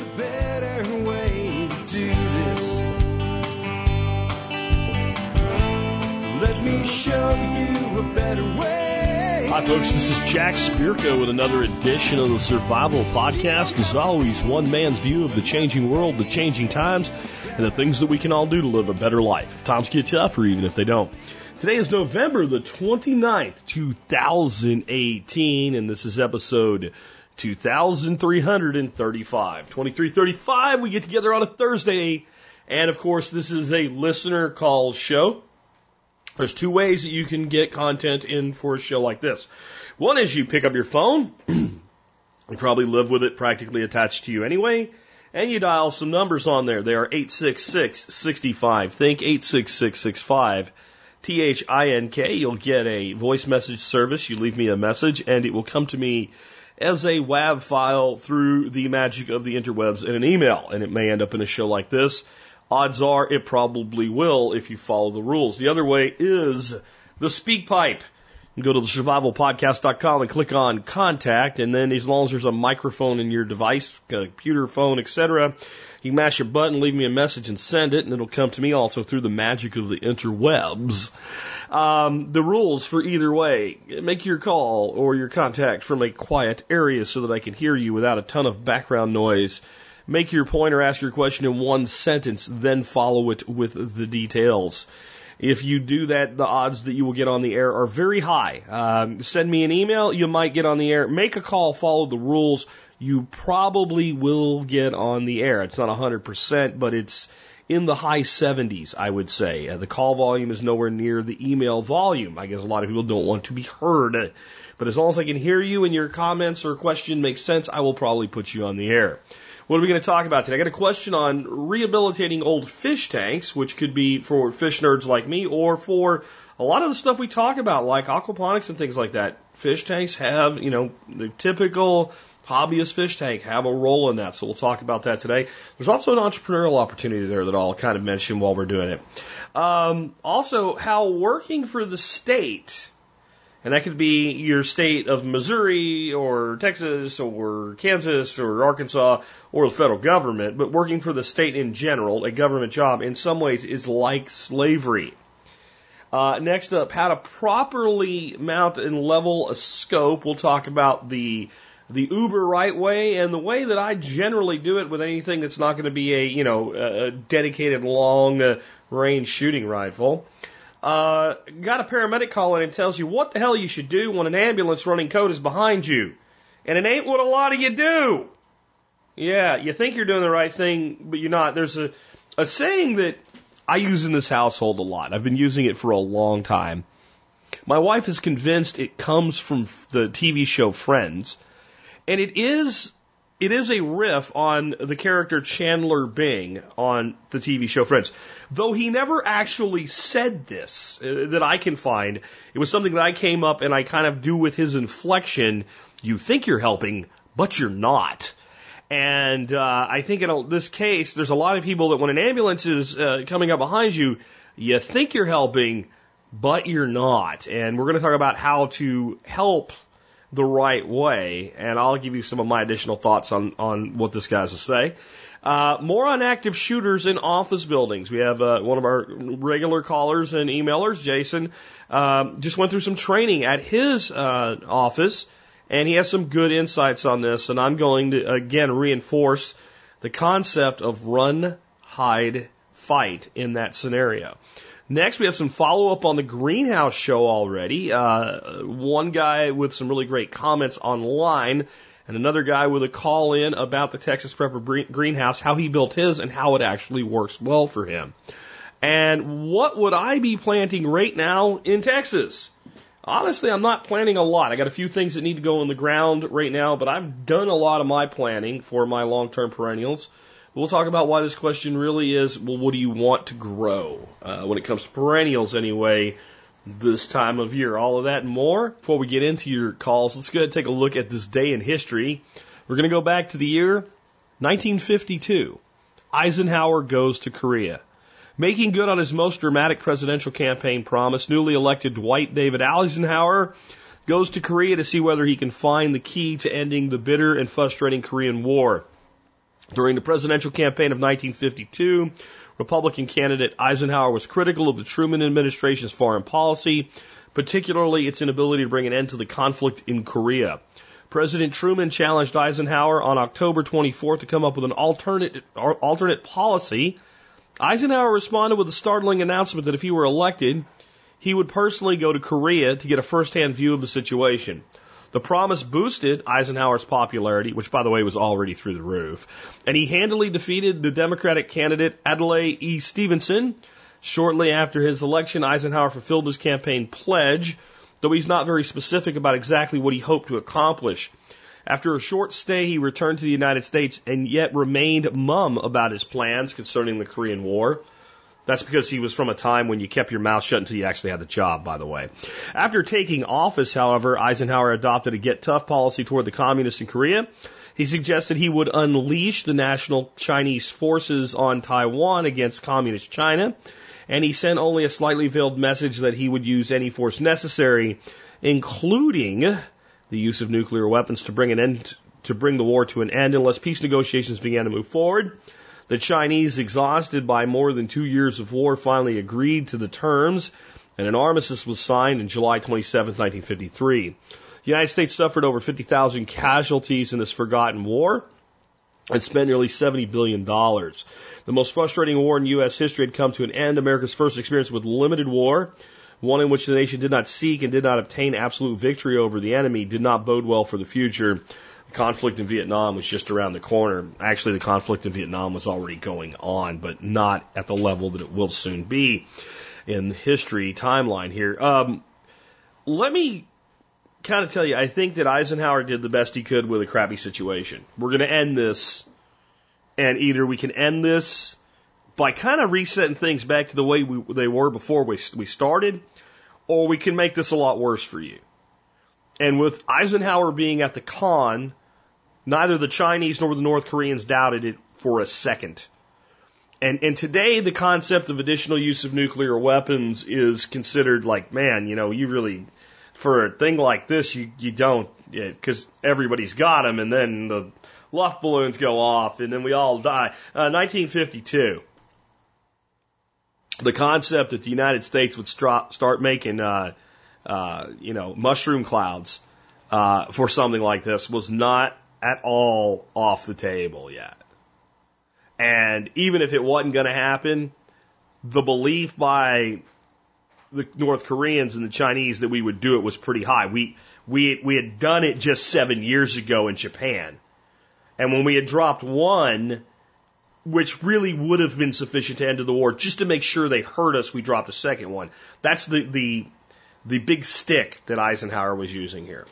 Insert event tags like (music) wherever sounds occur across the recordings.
a better way to do this. Let me show you a better way. Hi, folks. This is Jack Spirko with another edition of the Survival Podcast. As always, one man's view of the changing world, the changing times, and the things that we can all do to live a better life. If times get tough, or even if they don't. Today is November the 29th, 2018, and this is episode 2335. 2335, we get together on a Thursday, and of course, this is a listener call show. There's two ways that you can get content in for a show like this. One is you pick up your phone, (clears throat) you probably live with it practically attached to you anyway, and you dial some numbers on there. They are 866 65. Think 86665. T H I N K. You'll get a voice message service. You leave me a message, and it will come to me as a WAV file through the magic of the interwebs in an email, and it may end up in a show like this. Odds are it probably will if you follow the rules. The other way is the speak pipe. Go to the survivalpodcast.com and click on contact, and then as long as there's a microphone in your device, computer, phone, etc., you mash your button, leave me a message, and send it, and it'll come to me also through the magic of the interwebs. Um, the rules for either way make your call or your contact from a quiet area so that I can hear you without a ton of background noise. Make your point or ask your question in one sentence, then follow it with the details. If you do that, the odds that you will get on the air are very high. Um, send me an email, you might get on the air. Make a call, follow the rules you probably will get on the air. It's not 100%, but it's in the high 70s, I would say. Uh, the call volume is nowhere near the email volume. I guess a lot of people don't want to be heard. But as long as I can hear you and your comments or question makes sense, I will probably put you on the air. What are we going to talk about today? I got a question on rehabilitating old fish tanks, which could be for fish nerds like me or for a lot of the stuff we talk about, like aquaponics and things like that. Fish tanks have, you know, the typical hobbyist fish tank have a role in that. So we'll talk about that today. There's also an entrepreneurial opportunity there that I'll kind of mention while we're doing it. Um, also, how working for the state, and that could be your state of Missouri or Texas or Kansas or Arkansas or the federal government, but working for the state in general, a government job, in some ways is like slavery. Uh, next up, how to properly mount and level a scope. We'll talk about the the uber right way and the way that I generally do it with anything that's not going to be a you know a dedicated long uh, range shooting rifle. Uh, got a paramedic calling and tells you what the hell you should do when an ambulance running code is behind you, and it ain't what a lot of you do. Yeah, you think you're doing the right thing, but you're not. There's a a saying that I use in this household a lot. I've been using it for a long time. My wife is convinced it comes from the TV show Friends and it is it is a riff on the character Chandler Bing on the TV show Friends. Though he never actually said this uh, that I can find, it was something that I came up and I kind of do with his inflection. You think you're helping, but you're not. And uh, I think in this case, there's a lot of people that when an ambulance is uh, coming up behind you, you think you're helping, but you're not. And we're going to talk about how to help the right way, and I'll give you some of my additional thoughts on, on what this guy has to say. Uh, more on active shooters in office buildings. We have uh, one of our regular callers and emailers, Jason, um, just went through some training at his uh, office, and he has some good insights on this. And I'm going to again reinforce the concept of run, hide, fight in that scenario. Next, we have some follow up on the greenhouse show already. Uh, one guy with some really great comments online, and another guy with a call in about the Texas Prepper greenhouse, how he built his, and how it actually works well for him. And what would I be planting right now in Texas? Honestly, I'm not planning a lot. I got a few things that need to go in the ground right now, but I've done a lot of my planning for my long term perennials. We'll talk about why this question really is well, what do you want to grow uh, when it comes to perennials, anyway, this time of year? All of that and more. Before we get into your calls, let's go ahead and take a look at this day in history. We're going to go back to the year 1952. Eisenhower goes to Korea. Making good on his most dramatic presidential campaign promise, newly elected Dwight David Eisenhower goes to Korea to see whether he can find the key to ending the bitter and frustrating Korean War. During the presidential campaign of 1952, Republican candidate Eisenhower was critical of the Truman administration's foreign policy, particularly its inability to bring an end to the conflict in Korea. President Truman challenged Eisenhower on October 24th to come up with an alternate, alternate policy. Eisenhower responded with a startling announcement that if he were elected, he would personally go to Korea to get a first-hand view of the situation. The promise boosted Eisenhower's popularity, which by the way was already through the roof, and he handily defeated the Democratic candidate Adlai E. Stevenson. Shortly after his election, Eisenhower fulfilled his campaign pledge, though he's not very specific about exactly what he hoped to accomplish. After a short stay, he returned to the United States and yet remained mum about his plans concerning the Korean War. That's because he was from a time when you kept your mouth shut until you actually had the job, by the way. After taking office, however, Eisenhower adopted a get tough policy toward the communists in Korea. He suggested he would unleash the national Chinese forces on Taiwan against communist China, and he sent only a slightly veiled message that he would use any force necessary, including the use of nuclear weapons to bring an end to bring the war to an end unless peace negotiations began to move forward. The Chinese, exhausted by more than two years of war, finally agreed to the terms, and an armistice was signed on July 27, 1953. The United States suffered over 50,000 casualties in this forgotten war and spent nearly $70 billion. The most frustrating war in U.S. history had come to an end. America's first experience with limited war, one in which the nation did not seek and did not obtain absolute victory over the enemy, did not bode well for the future. The conflict in Vietnam was just around the corner. Actually, the conflict in Vietnam was already going on, but not at the level that it will soon be in the history timeline here. Um, let me kind of tell you, I think that Eisenhower did the best he could with a crappy situation. We're going to end this, and either we can end this by kind of resetting things back to the way we, they were before we, we started, or we can make this a lot worse for you. And with Eisenhower being at the con, Neither the Chinese nor the North Koreans doubted it for a second. And, and today the concept of additional use of nuclear weapons is considered like, man, you know, you really, for a thing like this, you, you don't, because yeah, everybody's got them and then the luft balloons go off and then we all die. Uh, 1952. The concept that the United States would start making, uh, uh, you know, mushroom clouds, uh, for something like this was not at all off the table yet. And even if it wasn't going to happen, the belief by the North Koreans and the Chinese that we would do it was pretty high. We, we, we had done it just seven years ago in Japan. And when we had dropped one, which really would have been sufficient to end the war, just to make sure they heard us, we dropped a second one. That's the, the, the big stick that Eisenhower was using here.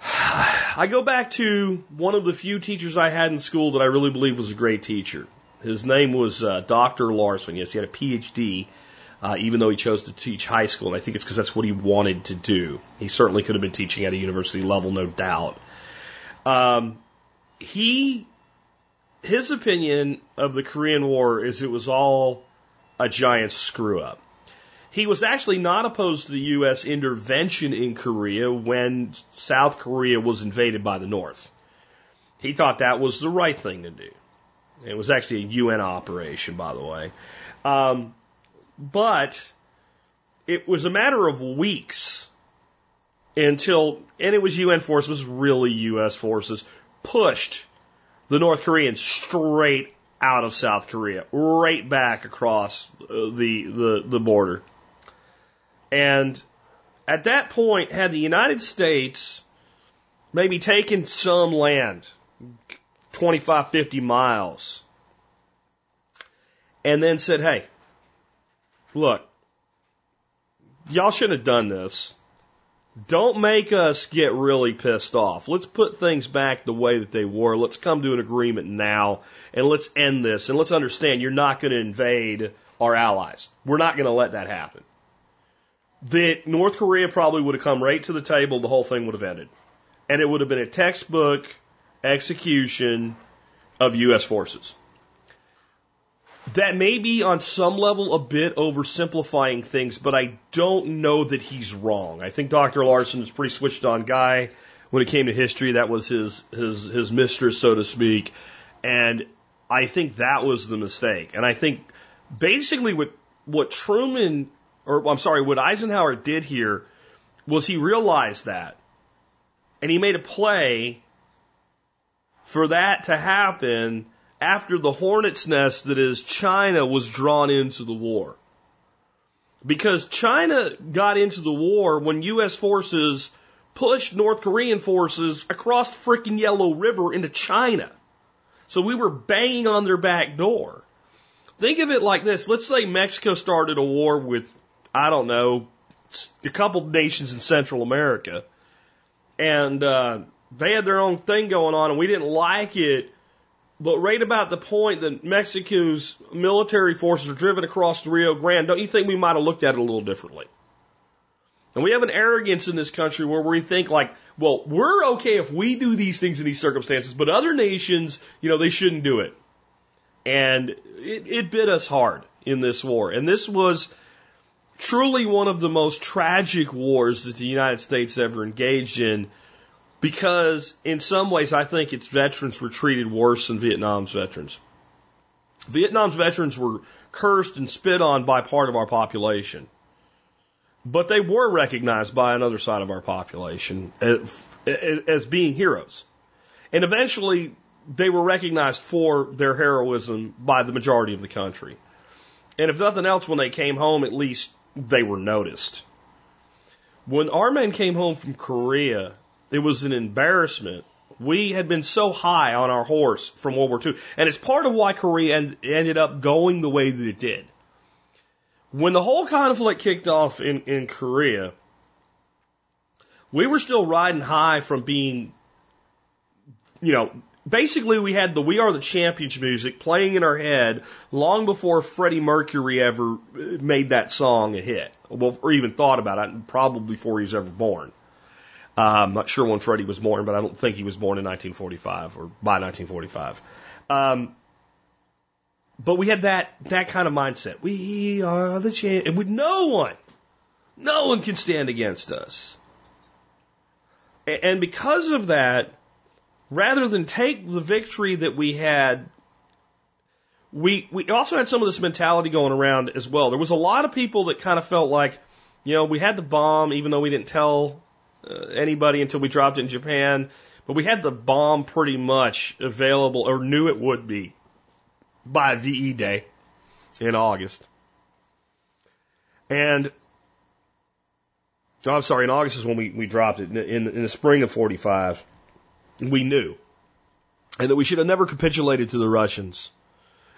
(sighs) I go back to one of the few teachers I had in school that I really believe was a great teacher. His name was uh, Dr. Larson. Yes, he had a PhD, uh, even though he chose to teach high school, and I think it's because that's what he wanted to do. He certainly could have been teaching at a university level, no doubt. Um, he, his opinion of the Korean War is it was all a giant screw up. He was actually not opposed to the U.S. intervention in Korea when South Korea was invaded by the North. He thought that was the right thing to do. It was actually a UN operation, by the way. Um, but it was a matter of weeks until, and it was UN forces, really US forces, pushed the North Koreans straight out of South Korea, right back across uh, the, the, the border. And at that point, had the United States maybe taken some land, 25, 50 miles, and then said, hey, look, y'all shouldn't have done this. Don't make us get really pissed off. Let's put things back the way that they were. Let's come to an agreement now and let's end this and let's understand you're not going to invade our allies. We're not going to let that happen that North Korea probably would have come right to the table, the whole thing would have ended. And it would have been a textbook execution of U.S. forces. That may be on some level a bit oversimplifying things, but I don't know that he's wrong. I think Dr. Larson is a pretty switched on guy. when it came to history. That was his his his mistress, so to speak. And I think that was the mistake. And I think basically what what Truman or I'm sorry, what Eisenhower did here was he realized that. And he made a play for that to happen after the hornet's nest that is China was drawn into the war. Because China got into the war when U.S. forces pushed North Korean forces across the freaking Yellow River into China. So we were banging on their back door. Think of it like this. Let's say Mexico started a war with, I don't know, a couple nations in Central America. And uh, they had their own thing going on, and we didn't like it. But right about the point that Mexico's military forces are driven across the Rio Grande, don't you think we might have looked at it a little differently? And we have an arrogance in this country where we think like, well, we're okay if we do these things in these circumstances, but other nations, you know, they shouldn't do it. And it, it bit us hard in this war. And this was truly one of the most tragic wars that the United States ever engaged in because in some ways I think its veterans were treated worse than Vietnam's veterans. Vietnam's veterans were cursed and spit on by part of our population. But they were recognized by another side of our population eh, as, eh, eh, as being heroes. And eventually they were recognized for their heroism by the majority of the country. And if nothing else, when they came home, at least they were noticed. When our men came home from Korea, it was an embarrassment. We had been so high on our horse from World War II, and it's part of why Korea end, ended up going the way that it did. When the whole conflict kicked off in, in Korea, we were still riding high from being, you know, basically we had the We Are the Champions music playing in our head long before Freddie Mercury ever made that song a hit, well, or even thought about it, probably before he was ever born. I'm not sure when Freddie was born, but I don't think he was born in 1945 or by 1945. Um, but we had that that kind of mindset. We are the champ, and with no one, no one can stand against us. And because of that, rather than take the victory that we had, we we also had some of this mentality going around as well. There was a lot of people that kind of felt like, you know, we had the bomb, even though we didn't tell uh, anybody until we dropped it in Japan, but we had the bomb pretty much available or knew it would be by VE Day in August. And oh, I'm sorry, in August is when we, we dropped it. In, in, in the spring of 45, we knew. And that we should have never capitulated to the Russians.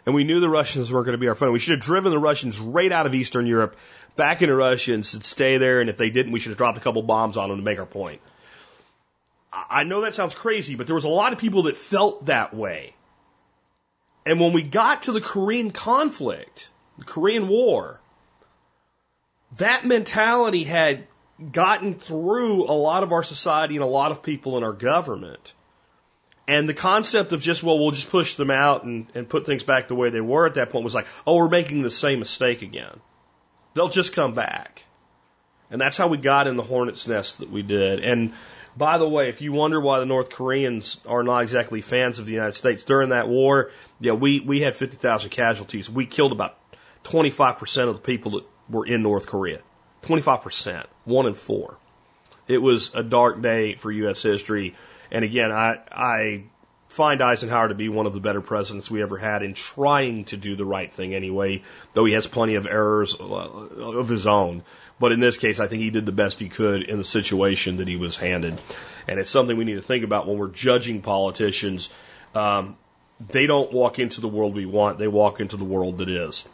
And we knew the Russians weren't going to be our friend. We should have driven the Russians right out of Eastern Europe, back into Russia, and said stay there. And if they didn't, we should have dropped a couple bombs on them to make our point. I know that sounds crazy, but there was a lot of people that felt that way. And when we got to the Korean conflict, the Korean War, that mentality had gotten through a lot of our society and a lot of people in our government. And the concept of just, well, we'll just push them out and, and put things back the way they were at that point was like, oh, we're making the same mistake again. They'll just come back. And that's how we got in the hornet's nest that we did. And by the way, if you wonder why the North Koreans are not exactly fans of the United States during that war, yeah, we, we had 50,000 casualties. We killed about 25% of the people that were in North Korea. 25%, one in four. It was a dark day for U.S. history. And again, I, I find Eisenhower to be one of the better presidents we ever had in trying to do the right thing anyway, though he has plenty of errors uh, of his own. But in this case, I think he did the best he could in the situation that he was handed. And it's something we need to think about when we're judging politicians. Um, they don't walk into the world we want, they walk into the world that is.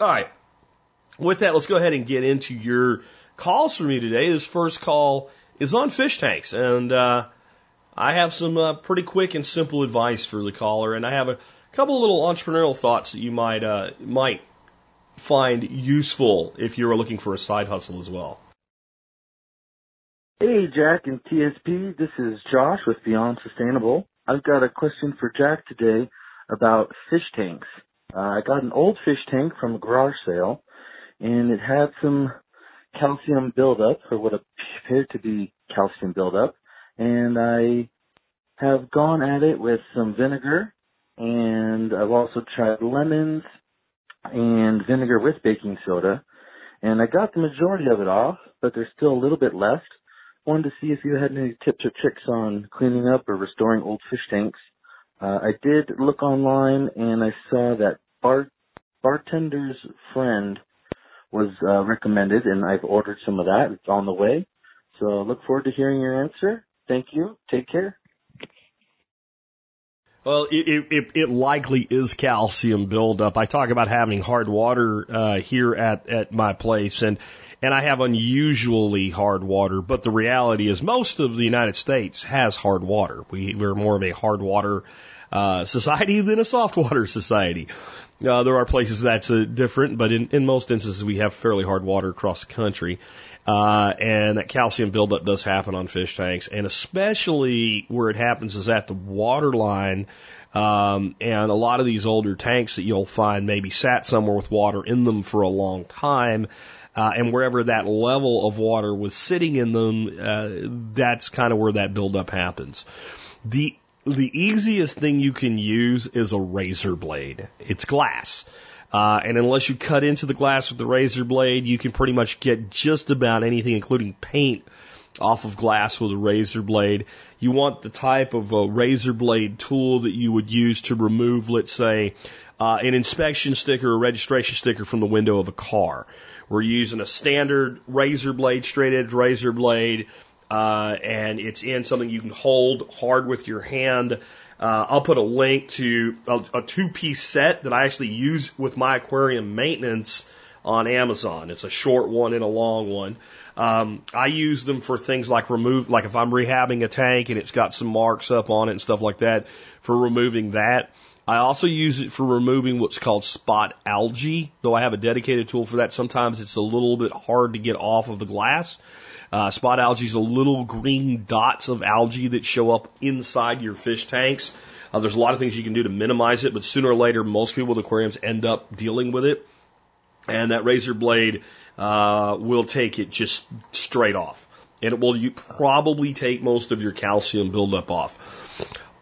All right. With that, let's go ahead and get into your calls for me today. This first call is on fish tanks. And uh, I have some uh, pretty quick and simple advice for the caller. And I have a couple of little entrepreneurial thoughts that you might, uh, might find useful if you're looking for a side hustle as well. Hey, Jack and TSP. This is Josh with Beyond Sustainable. I've got a question for Jack today about fish tanks. Uh, I got an old fish tank from a garage sale, and it had some calcium buildup, or what appeared to be calcium buildup, and I have gone at it with some vinegar, and I've also tried lemons and vinegar with baking soda, and I got the majority of it off, but there's still a little bit left. Wanted to see if you had any tips or tricks on cleaning up or restoring old fish tanks. Uh, I did look online and I saw that bar bartender's friend was uh, recommended, and I've ordered some of that. It's on the way. So look forward to hearing your answer. Thank you. Take care. Well, it, it, it likely is calcium buildup. I talk about having hard water uh, here at, at my place, and and I have unusually hard water. But the reality is, most of the United States has hard water. We we're more of a hard water uh, society than a soft water society. Uh, there are places that's uh, different, but in, in most instances, we have fairly hard water across the country. Uh, and that calcium buildup does happen on fish tanks, and especially where it happens is at the water line. Um, and a lot of these older tanks that you'll find maybe sat somewhere with water in them for a long time. Uh, and wherever that level of water was sitting in them, uh, that's kind of where that buildup happens. The the easiest thing you can use is a razor blade. It's glass. Uh, and unless you cut into the glass with the razor blade, you can pretty much get just about anything, including paint, off of glass with a razor blade. You want the type of a razor blade tool that you would use to remove, let's say, uh, an inspection sticker or registration sticker from the window of a car. We're using a standard razor blade, straight edge razor blade, uh, and it's in something you can hold hard with your hand. Uh, I'll put a link to a, a two piece set that I actually use with my aquarium maintenance on Amazon. It's a short one and a long one. Um, I use them for things like remove, like if I'm rehabbing a tank and it's got some marks up on it and stuff like that, for removing that. I also use it for removing what's called spot algae, though I have a dedicated tool for that. Sometimes it's a little bit hard to get off of the glass. Uh, spot algae is a little green dots of algae that show up inside your fish tanks. Uh, there's a lot of things you can do to minimize it, but sooner or later, most people with aquariums end up dealing with it. And that razor blade uh, will take it just straight off. And it will you probably take most of your calcium buildup off.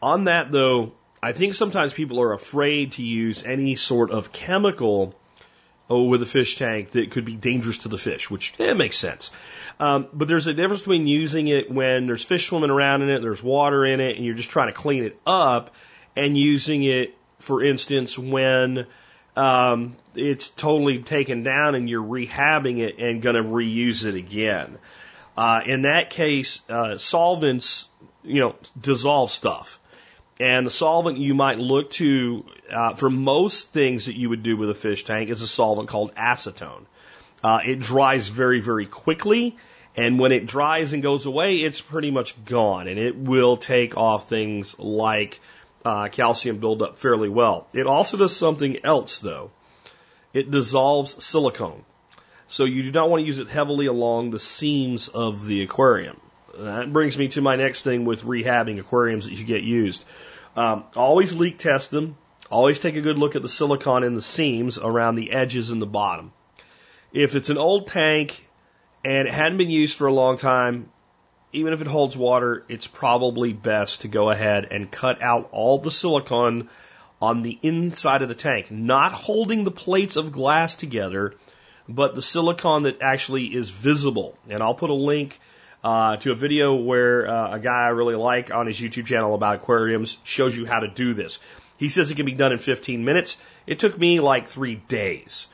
On that, though, I think sometimes people are afraid to use any sort of chemical with a fish tank that could be dangerous to the fish, which eh, makes sense. Um, but there's a difference between using it when there's fish swimming around in it, there's water in it, and you're just trying to clean it up, and using it, for instance, when um, it's totally taken down and you're rehabbing it and going to reuse it again. Uh, in that case, uh, solvents, you know, dissolve stuff. And the solvent you might look to uh, for most things that you would do with a fish tank is a solvent called acetone. Uh, it dries very, very quickly, and when it dries and goes away, it's pretty much gone, and it will take off things like uh, calcium buildup fairly well. It also does something else, though. It dissolves silicone. So you do not want to use it heavily along the seams of the aquarium. That brings me to my next thing with rehabbing aquariums that you get used. Um, always leak test them. Always take a good look at the silicon in the seams around the edges and the bottom. If it's an old tank and it hadn't been used for a long time, even if it holds water, it's probably best to go ahead and cut out all the silicon on the inside of the tank, not holding the plates of glass together, but the silicon that actually is visible. And I'll put a link uh, to a video where uh, a guy I really like on his YouTube channel about aquariums shows you how to do this. He says it can be done in 15 minutes. It took me like three days.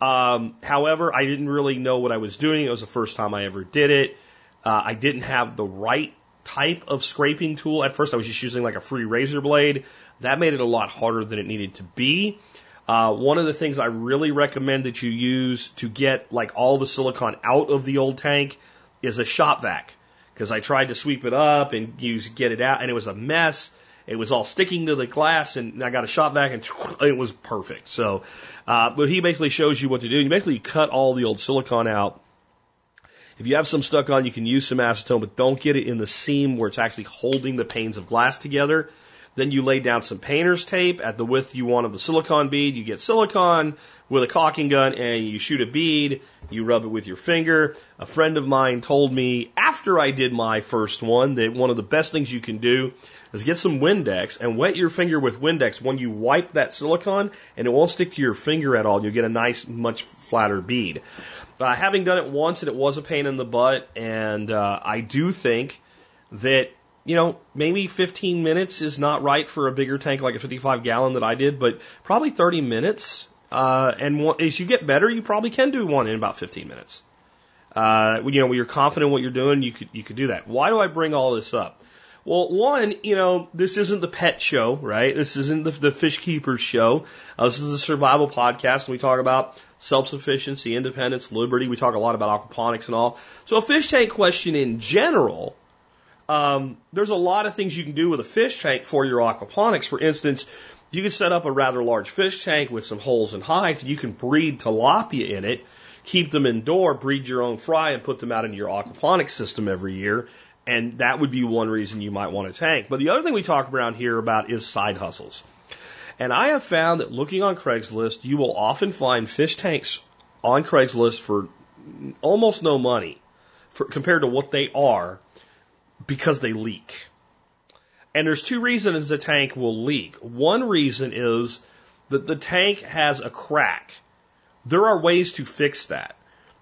Um, however, I didn't really know what I was doing. It was the first time I ever did it. Uh, I didn't have the right type of scraping tool. At first, I was just using like a free razor blade. That made it a lot harder than it needed to be. Uh, one of the things I really recommend that you use to get like all the silicon out of the old tank is a shop vac because I tried to sweep it up and use get it out, and it was a mess. It was all sticking to the glass, and I got a shop vac, and (sniffs) it was perfect. So, uh, but he basically shows you what to do. You basically cut all the old silicon out. If you have some stuck on, you can use some acetone, but don't get it in the seam where it's actually holding the panes of glass together. Then you lay down some painter's tape at the width you want of the silicon bead. You get silicon with a caulking gun and you shoot a bead. You rub it with your finger. A friend of mine told me after I did my first one that one of the best things you can do is get some Windex and wet your finger with Windex when you wipe that silicon and it won't stick to your finger at all. You'll get a nice, much flatter bead. Uh, having done it once and it was a pain in the butt and uh, I do think that you know, maybe 15 minutes is not right for a bigger tank like a 55 gallon that I did, but probably 30 minutes. Uh, and as you get better, you probably can do one in about 15 minutes. Uh, you know, when you're confident what you're doing, you could, you could do that. Why do I bring all this up? Well, one, you know, this isn't the pet show, right? This isn't the, the fish keepers show. Uh, this is a survival podcast, and we talk about self-sufficiency, independence, liberty. We talk a lot about aquaponics and all. So a fish tank question in general um, there's a lot of things you can do with a fish tank for your aquaponics. For instance, you can set up a rather large fish tank with some holes and hides, you can breed tilapia in it, keep them indoor, breed your own fry, and put them out into your aquaponics system every year. And that would be one reason you might want a tank. But the other thing we talk around here about is side hustles. And I have found that looking on Craigslist, you will often find fish tanks on Craigslist for almost no money for, compared to what they are because they leak. And there's two reasons a tank will leak. One reason is that the tank has a crack. There are ways to fix that.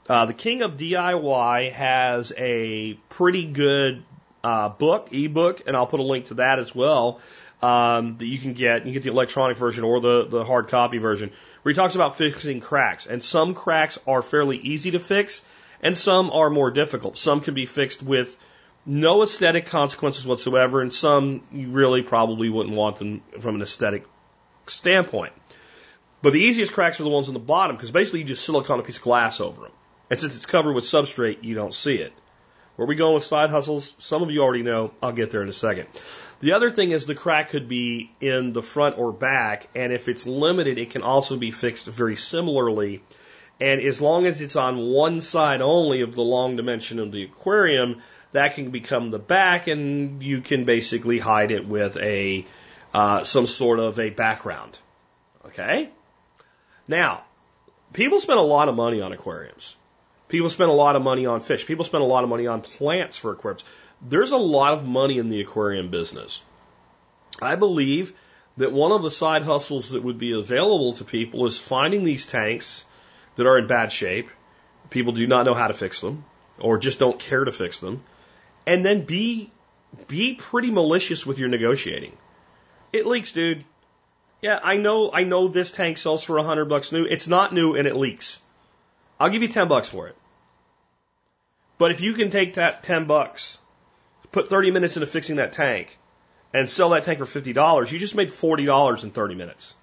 Uh, the King of DIY has a pretty good uh, book, ebook, and I'll put a link to that as well. Um, that you can get. You get the electronic version or the, the hard copy version, where he talks about fixing cracks. And some cracks are fairly easy to fix, and some are more difficult. Some can be fixed with no aesthetic consequences whatsoever, and some you really probably wouldn't want them from an aesthetic standpoint. But the easiest cracks are the ones on the bottom because basically you just silicone a piece of glass over them. And since it's covered with substrate, you don't see it. Where we going with side hustles? Some of you already know. I'll get there in a second. The other thing is the crack could be in the front or back, and if it's limited, it can also be fixed very similarly. And as long as it's on one side only of the long dimension of the aquarium, that can become the back, and you can basically hide it with a uh, some sort of a background. Okay. Now, people spend a lot of money on aquariums. People spend a lot of money on fish. People spend a lot of money on plants for aquariums. There's a lot of money in the aquarium business. I believe that one of the side hustles that would be available to people is finding these tanks that are in bad shape. People do not know how to fix them or just don't care to fix them and then be be pretty malicious with your negotiating. It leaks, dude. Yeah, I know I know this tank sells for a hundred bucks new. It's not new and it leaks. I'll give you ten bucks for it. But if you can take that ten bucks, put thirty minutes into fixing that tank, and sell that tank for fifty dollars, you just made forty dollars in thirty minutes.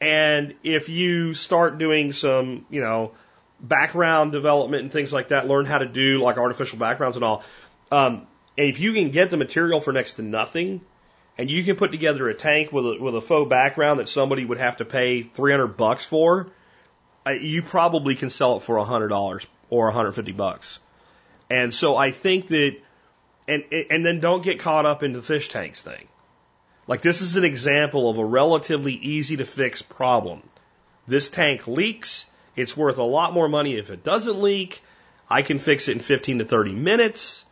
And if you start doing some, you know, background development and things like that, learn how to do like artificial backgrounds and all. Um, and if you can get the material for next to nothing, and you can put together a tank with a, with a faux background that somebody would have to pay 300 bucks for, uh, you probably can sell it for $100 or 150 bucks. And so I think that, and, and then don't get caught up in the fish tanks thing. Like this is an example of a relatively easy to fix problem. This tank leaks. It's worth a lot more money if it doesn't leak. I can fix it in 15 to 30 minutes.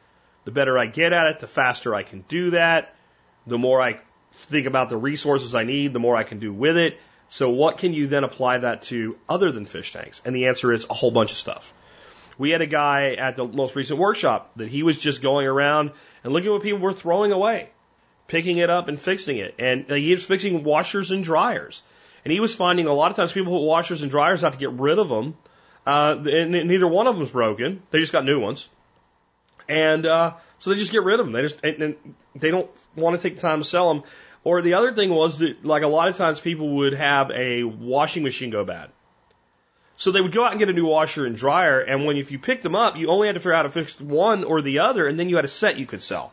The better I get at it, the faster I can do that. The more I think about the resources I need, the more I can do with it. So what can you then apply that to other than fish tanks? And the answer is a whole bunch of stuff. We had a guy at the most recent workshop that he was just going around and looking at what people were throwing away, picking it up and fixing it. And he was fixing washers and dryers. And he was finding a lot of times people put washers and dryers out to get rid of them. Uh, and neither one of them's broken. They just got new ones. And, uh, so they just get rid of them. They just, and, and they don't want to take the time to sell them. Or the other thing was that, like, a lot of times people would have a washing machine go bad. So they would go out and get a new washer and dryer, and when if you picked them up, you only had to figure out how to fix one or the other, and then you had a set you could sell.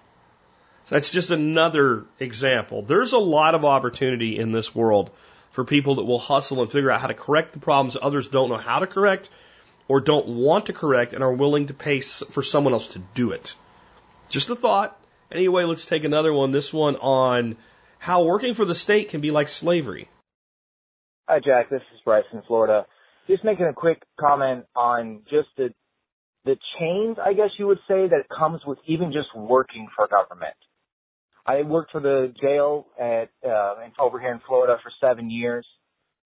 So that's just another example. There's a lot of opportunity in this world for people that will hustle and figure out how to correct the problems others don't know how to correct or don't want to correct and are willing to pay for someone else to do it. Just a thought. Anyway, let's take another one. This one on how working for the state can be like slavery. Hi, Jack. This is Bryce in Florida. Just making a quick comment on just the the chains, I guess you would say, that comes with even just working for government. I worked for the jail at uh, over here in Florida for seven years,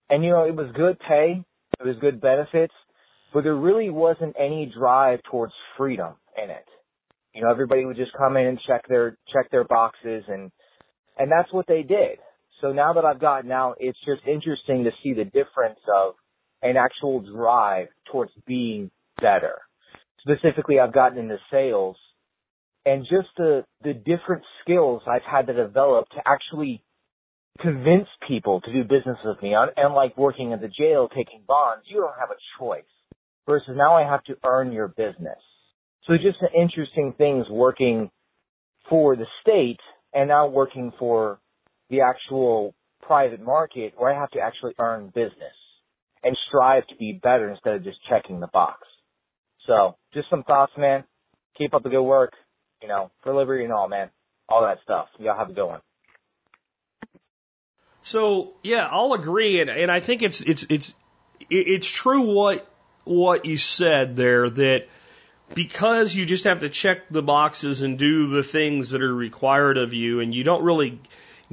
and you know it was good pay, it was good benefits, but there really wasn't any drive towards freedom in it. You know, everybody would just come in and check their check their boxes, and and that's what they did. So now that I've gotten out, it's just interesting to see the difference of an actual drive towards being better. Specifically, I've gotten into sales and just the, the different skills I've had to develop to actually convince people to do business with me. And like working in the jail, taking bonds, you don't have a choice. Versus now I have to earn your business. So just the interesting things working for the state and now working for the actual private market where I have to actually earn business and strive to be better instead of just checking the box. So just some thoughts, man. Keep up the good work, you know, for liberty and all, man. All that stuff. Y'all have a good one. So yeah, I'll agree, and, and I think it's it's it's it's true what what you said there that because you just have to check the boxes and do the things that are required of you, and you don't really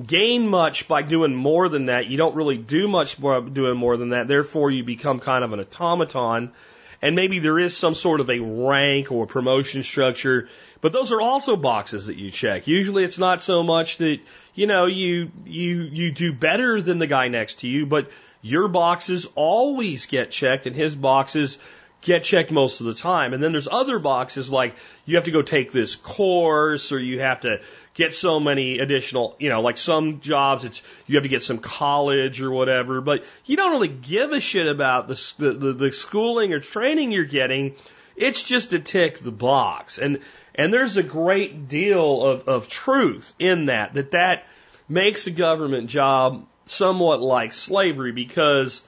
gain much by doing more than that. You don't really do much by doing more than that. Therefore, you become kind of an automaton. And maybe there is some sort of a rank or promotion structure, but those are also boxes that you check. Usually it's not so much that, you know, you, you, you do better than the guy next to you, but your boxes always get checked and his boxes get checked most of the time. And then there's other boxes like you have to go take this course or you have to get so many additional, you know, like some jobs, it's you have to get some college or whatever, but you don't really give a shit about the the, the schooling or training you're getting. It's just to tick the box, and and there's a great deal of of truth in that that that makes a government job somewhat like slavery because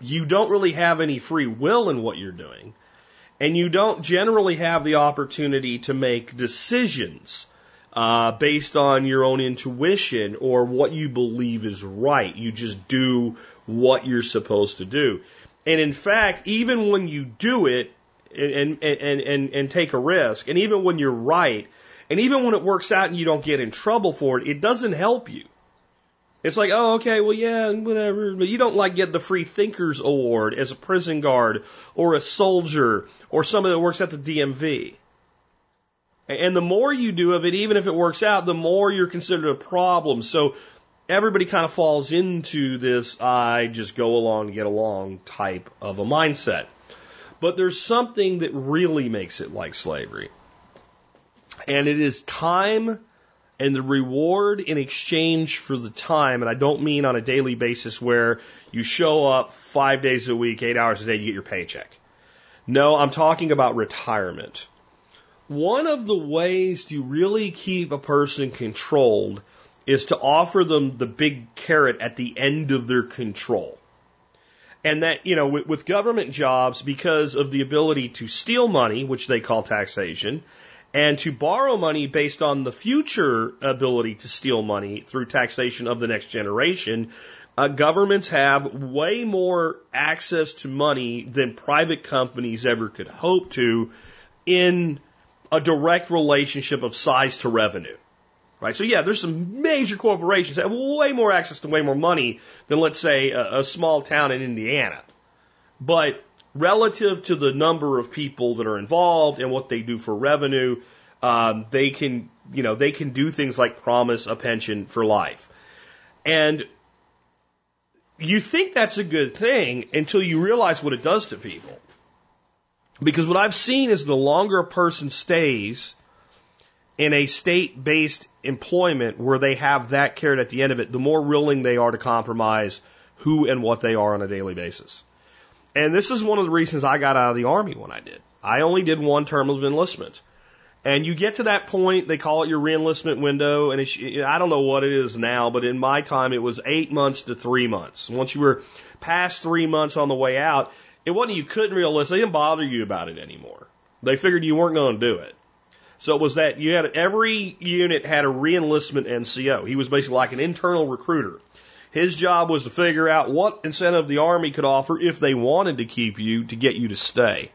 you don't really have any free will in what you're doing. And you don't generally have the opportunity to make decisions uh, based on your own intuition or what you believe is right. You just do what you're supposed to do. And in fact, even when you do it and, and, and, and take a risk, and even when you're right, and even when it works out and you don't get in trouble for it, it doesn't help you. It's like, oh, okay, well, yeah, whatever. But you don't like get the free thinkers award as a prison guard or a soldier or somebody that works at the DMV. And the more you do of it, even if it works out, the more you're considered a problem. So everybody kind of falls into this I just go along to get along type of a mindset. But there's something that really makes it like slavery. And it is time and the reward in exchange for the time. And I don't mean on a daily basis where you show up five days a week, eight hours a day, you get your paycheck. No, I'm talking about retirement. One of the ways to really keep a person controlled is to offer them the big carrot at the end of their control. And that, you know, with, with, government jobs, because of the ability to steal money, which they call taxation, and to borrow money based on the future ability to steal money through taxation of the next generation, uh, governments have way more access to money than private companies ever could hope to in a direct relationship of size to revenue. Right? So yeah, there's some major corporations that have way more access to way more money than let's say a, a small town in Indiana. But relative to the number of people that are involved and what they do for revenue, um, they can, you know, they can do things like promise a pension for life. And you think that's a good thing until you realize what it does to people. Because what I've seen is the longer a person stays in a state based employment where they have that carrot at the end of it, the more willing they are to compromise who and what they are on a daily basis. And this is one of the reasons I got out of the Army when I did. I only did one term of enlistment. And you get to that point, they call it your reenlistment window, and it's, I don't know what it is now, but in my time it was eight months to three months. Once you were past three months on the way out, it wasn't you couldn't reenlist. They didn't bother you about it anymore. They figured you weren't going to do it. So it was that you had every unit had a reenlistment NCO. He was basically like an internal recruiter. His job was to figure out what incentive the Army could offer if they wanted to keep you to get you to stay.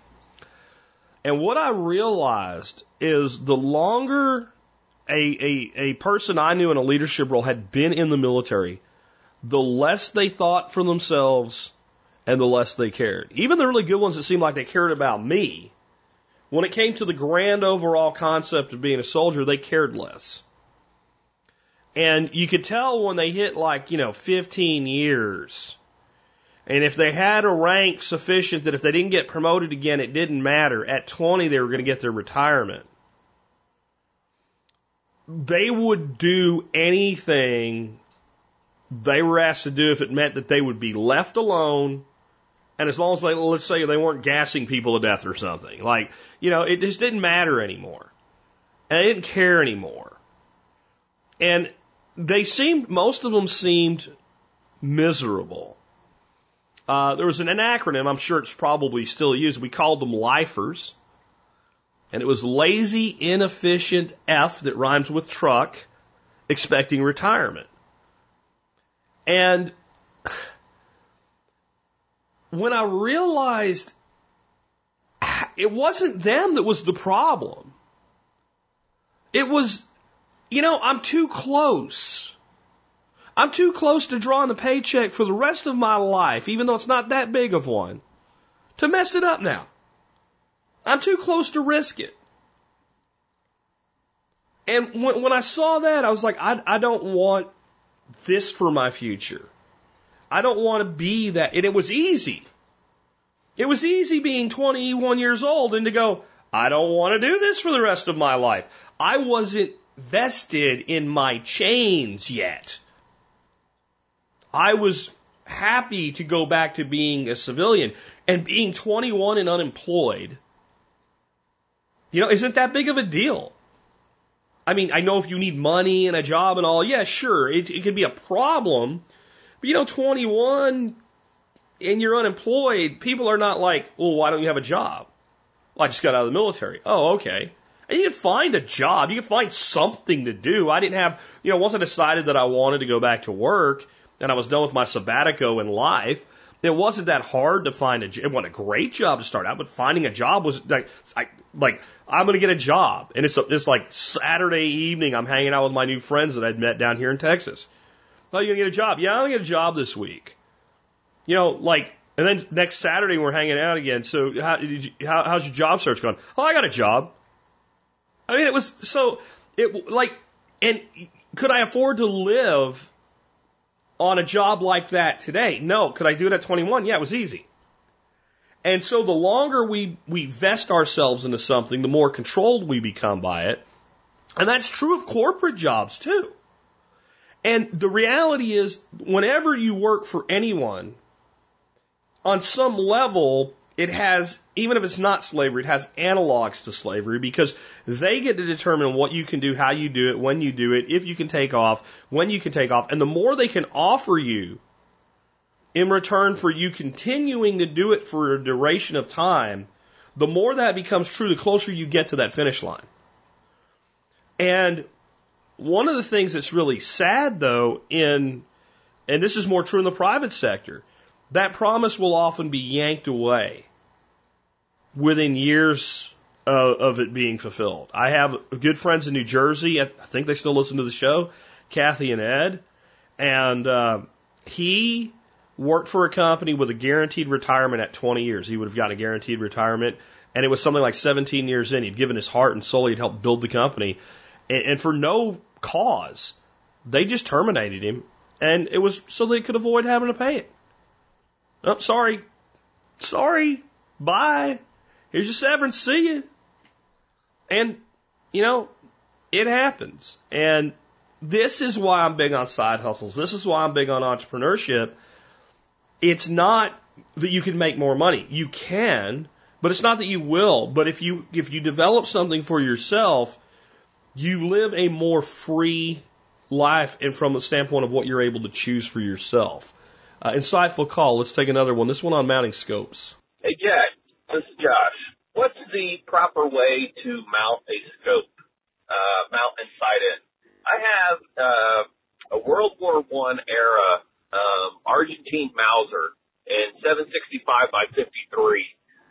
And what I realized is the longer a, a, a person I knew in a leadership role had been in the military, the less they thought for themselves and the less they cared. Even the really good ones that seemed like they cared about me, when it came to the grand overall concept of being a soldier, they cared less. And you could tell when they hit like, you know, 15 years. And if they had a rank sufficient that if they didn't get promoted again, it didn't matter. At 20, they were going to get their retirement. They would do anything they were asked to do if it meant that they would be left alone. And as long as they, let's say they weren't gassing people to death or something, like, you know, it just didn't matter anymore. And they didn't care anymore. And they seemed, most of them seemed miserable. Uh, there was an, an acronym, I'm sure it's probably still used. We called them lifers. And it was lazy, inefficient F that rhymes with truck, expecting retirement. And when I realized it wasn't them that was the problem, it was, you know, I'm too close. I'm too close to drawing a paycheck for the rest of my life, even though it's not that big of one, to mess it up now. I'm too close to risk it. And when, when I saw that, I was like, I, I don't want this for my future. I don't want to be that. And it was easy. It was easy being 21 years old and to go, I don't want to do this for the rest of my life. I wasn't vested in my chains yet. I was happy to go back to being a civilian and being 21 and unemployed. You know, isn't that big of a deal? I mean, I know if you need money and a job and all, yeah, sure, it, it could be a problem. But you know, 21 and you're unemployed, people are not like, well, why don't you have a job? Well, I just got out of the military. Oh, okay. You can find a job. You can find something to do. I didn't have, you know, once I decided that I wanted to go back to work and I was done with my sabbatical in life, it wasn't that hard to find a job. It wasn't a great job to start out, but finding a job was like, I, like I'm going to get a job. And it's, a, it's like Saturday evening. I'm hanging out with my new friends that I'd met down here in Texas. Oh, you're going to get a job? Yeah, I'm going to get a job this week. You know, like, and then next Saturday we're hanging out again. So how, you, how, how's your job search going? Oh, I got a job. I mean, it was so, it like, and could I afford to live on a job like that today? No. Could I do it at 21? Yeah, it was easy. And so the longer we, we vest ourselves into something, the more controlled we become by it. And that's true of corporate jobs too. And the reality is, whenever you work for anyone, on some level, it has, even if it's not slavery, it has analogs to slavery because they get to determine what you can do, how you do it, when you do it, if you can take off, when you can take off. And the more they can offer you in return for you continuing to do it for a duration of time, the more that becomes true, the closer you get to that finish line. And one of the things that's really sad though in, and this is more true in the private sector, that promise will often be yanked away within years of, of it being fulfilled. I have good friends in New Jersey. I think they still listen to the show, Kathy and Ed, and uh, he worked for a company with a guaranteed retirement at 20 years. He would have gotten a guaranteed retirement, and it was something like 17 years in. He'd given his heart and soul. He'd helped build the company, and, and for no cause, they just terminated him, and it was so they could avoid having to pay it. Oh, sorry, sorry, bye. Here's your severance. See you. And, you know, it happens. And this is why I'm big on side hustles. This is why I'm big on entrepreneurship. It's not that you can make more money. You can, but it's not that you will. But if you, if you develop something for yourself, you live a more free life and from the standpoint of what you're able to choose for yourself. Uh, insightful call. Let's take another one. This one on mounting scopes. Hey, Jack. This is Josh. What's the proper way to mount a scope? uh, mount and sight in. I have uh, a World War One era um, Argentine Mauser in 765 by 53.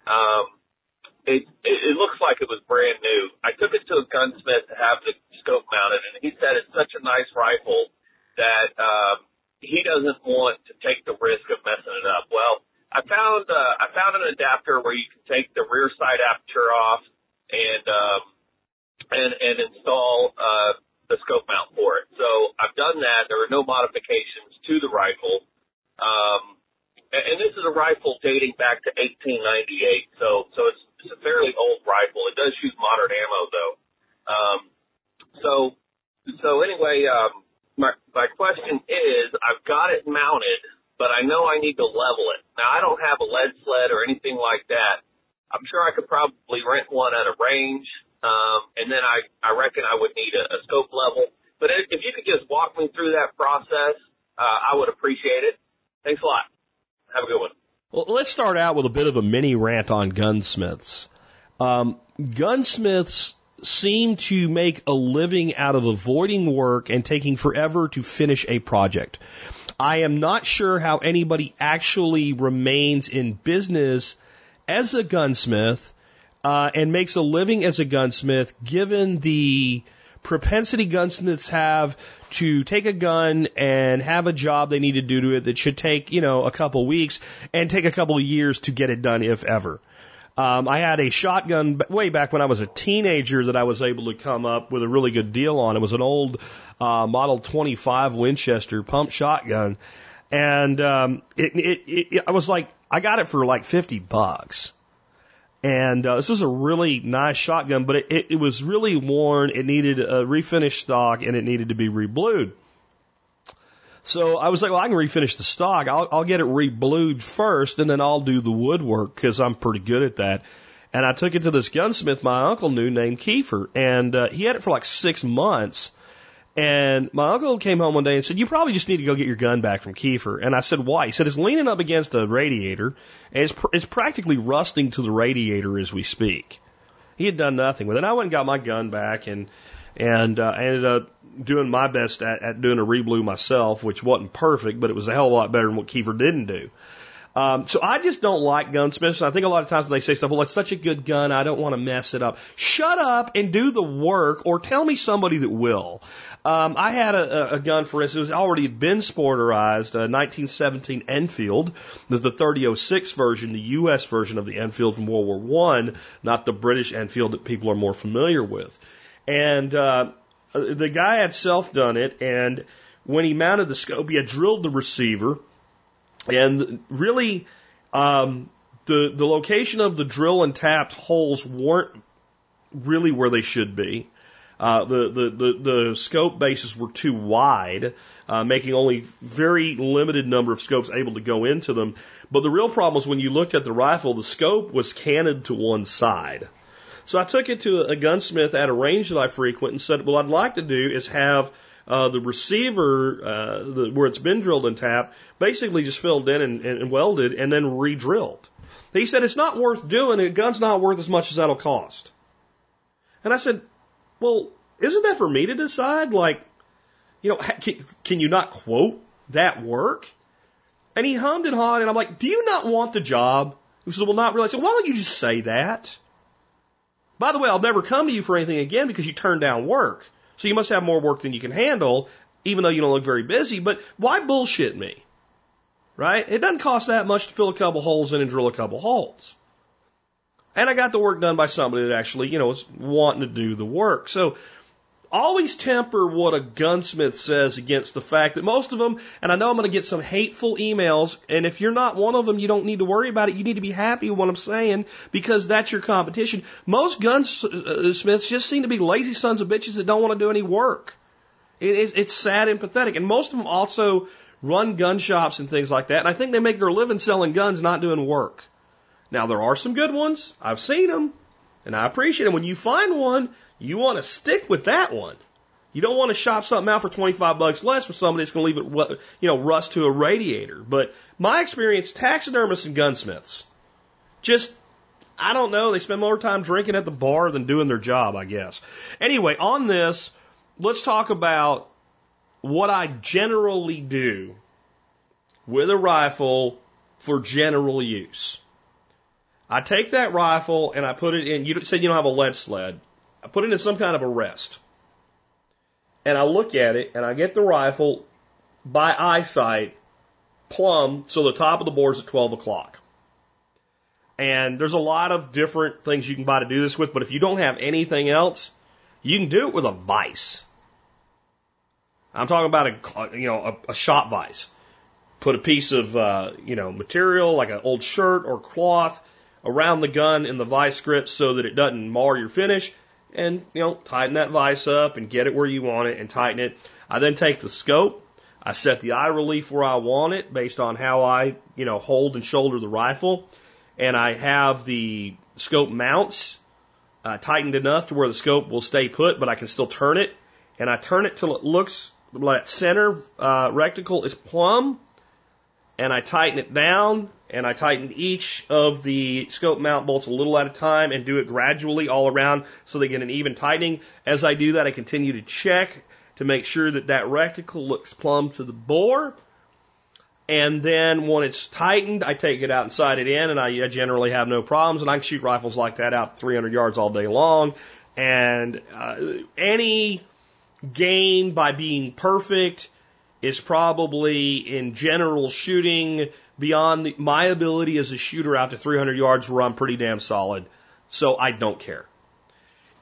Um, it, it, it looks like it was brand new. I took it to a gunsmith to have the scope mounted, and he said it's such a nice rifle that um, he doesn't want to take the risk of messing it up. Well, I found uh, I found an adapter where you can take the rear side aperture off and um, and and install uh, the scope mount for it. So I've done that. There are no modifications to the rifle. Um, and, and this is a rifle dating back to 1898, so so it's it's a fairly old rifle. It does shoot modern ammo though. Um, so, so anyway, um, my, my question is, I've got it mounted, but I know I need to level it. Now I don't have a lead sled or anything like that. I'm sure I could probably rent one at a range. Um, and then I, I reckon I would need a, a scope level. But if, if you could just walk me through that process, uh, I would appreciate it. Thanks a lot. Have a good one. Well, let's start out with a bit of a mini rant on gunsmiths. Um, gunsmiths seem to make a living out of avoiding work and taking forever to finish a project. I am not sure how anybody actually remains in business as a gunsmith uh, and makes a living as a gunsmith given the propensity gunsmiths have to take a gun and have a job they need to do to it that should take, you know, a couple weeks and take a couple of years to get it done, if ever. Um, I had a shotgun way back when I was a teenager that I was able to come up with a really good deal on. It was an old uh, Model 25 Winchester pump shotgun, and um, it, it, it, I was like, I got it for like 50 bucks. And uh, this was a really nice shotgun, but it, it, it was really worn. It needed a refinished stock and it needed to be reblued. So I was like, well, I can refinish the stock. I'll, I'll get it reblued first and then I'll do the woodwork because I'm pretty good at that. And I took it to this gunsmith my uncle knew named Kiefer. And uh, he had it for like six months. And my uncle came home one day and said, You probably just need to go get your gun back from Kiefer. And I said, Why? He said, It's leaning up against a radiator, and it's, pr- it's practically rusting to the radiator as we speak. He had done nothing with it. And I went and got my gun back, and and uh, I ended up doing my best at, at doing a reblue myself, which wasn't perfect, but it was a hell of a lot better than what Kiefer didn't do. Um, so I just don't like gunsmiths. I think a lot of times when they say stuff, well, it's such a good gun, I don't want to mess it up. Shut up and do the work, or tell me somebody that will. Um, I had a, a gun, for instance, it was already been sporterized, a 1917 Enfield. There's the 3006 version, the U.S. version of the Enfield from World War One, not the British Enfield that people are more familiar with. And uh, the guy had self done it, and when he mounted the scope, he had drilled the receiver, and really, um, the the location of the drill and tapped holes weren't really where they should be. Uh, the, the, the, the scope bases were too wide, uh, making only very limited number of scopes able to go into them. But the real problem was when you looked at the rifle, the scope was canted to one side. So I took it to a gunsmith at a range that I frequent and said, "What I'd like to do is have uh, the receiver uh, the, where it's been drilled and tapped, basically just filled in and, and welded and then re-drilled." He said, "It's not worth doing. A gun's not worth as much as that'll cost." And I said, "Well, isn't that for me to decide? Like, you know, can, can you not quote that work?" And he hummed and hawed, and I'm like, "Do you not want the job?" He said, "Well, not really." I said, "Why don't you just say that?" By the way, I'll never come to you for anything again because you turned down work. So you must have more work than you can handle, even though you don't look very busy. But why bullshit me? Right? It doesn't cost that much to fill a couple holes in and drill a couple holes. And I got the work done by somebody that actually, you know, was wanting to do the work. So always temper what a gunsmith says against the fact that most of them, and I know I'm going to get some hateful emails, and if you're not one of them, you don't need to worry about it. You need to be happy with what I'm saying because that's your competition. Most gunsmiths just seem to be lazy sons of bitches that don't want to do any work. It, it's sad and pathetic. And most of them also run gun shops and things like that, and I think they make their living selling guns, not doing work. Now, there are some good ones. I've seen them, and I appreciate them. When you find one, you want to stick with that one. You don't want to shop something out for 25 bucks less for somebody that's going to leave it, you know, rust to a radiator. But my experience, taxidermists and gunsmiths, just I don't know. They spend more time drinking at the bar than doing their job, I guess. Anyway, on this, let's talk about what I generally do with a rifle for general use. I take that rifle and I put it in, you said you don't have a lead sled. I put it in some kind of a rest. And I look at it and I get the rifle by eyesight plumb so the top of the board's at 12 o'clock. And there's a lot of different things you can buy to do this with, but if you don't have anything else, you can do it with a vise. I'm talking about a, you know, a, a shot vise. Put a piece of, uh, you know, material like an old shirt or cloth around the gun in the vice grip so that it doesn't mar your finish and, you know, tighten that vise up and get it where you want it and tighten it. I then take the scope. I set the eye relief where I want it based on how I, you know, hold and shoulder the rifle. And I have the scope mounts uh, tightened enough to where the scope will stay put, but I can still turn it. And I turn it till it looks like center uh, reticle is plumb. And I tighten it down and I tighten each of the scope mount bolts a little at a time and do it gradually all around so they get an even tightening. As I do that, I continue to check to make sure that that reticle looks plumb to the bore. And then when it's tightened, I take it out and sight it in, and I, generally have no problems. And I can shoot rifles like that out 300 yards all day long. And uh, any gain by being perfect is probably in general shooting beyond my ability as a shooter out to 300 yards where I'm pretty damn solid. So I don't care.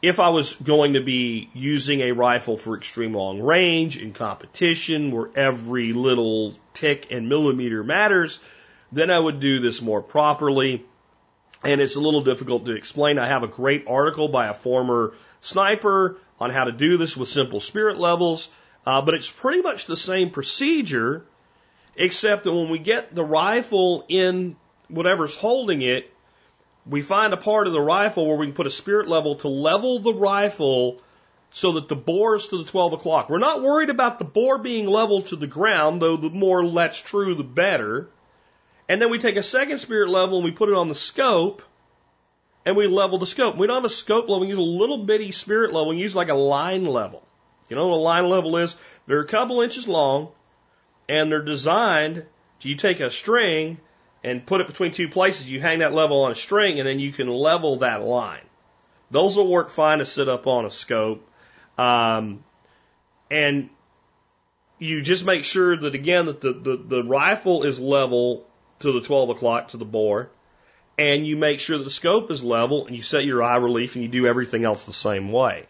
If I was going to be using a rifle for extreme long range in competition where every little tick and millimeter matters, then I would do this more properly. And it's a little difficult to explain. I have a great article by a former sniper on how to do this with simple spirit levels. Uh, but it's pretty much the same procedure, except that when we get the rifle in whatever's holding it, we find a part of the rifle where we can put a spirit level to level the rifle so that the bore is to the 12 o'clock. We're not worried about the bore being level to the ground, though the more that's true, the better. And then we take a second spirit level and we put it on the scope and we level the scope. We don't have a scope level, we use a little bitty spirit level, we use like a line level. You know what a line level is? They're a couple inches long and they're designed you take a string and put it between two places, you hang that level on a string and then you can level that line. Those will work fine to sit up on a scope. Um, and you just make sure that again that the, the, the rifle is level to the 12 o'clock to the bore and you make sure that the scope is level and you set your eye relief and you do everything else the same way.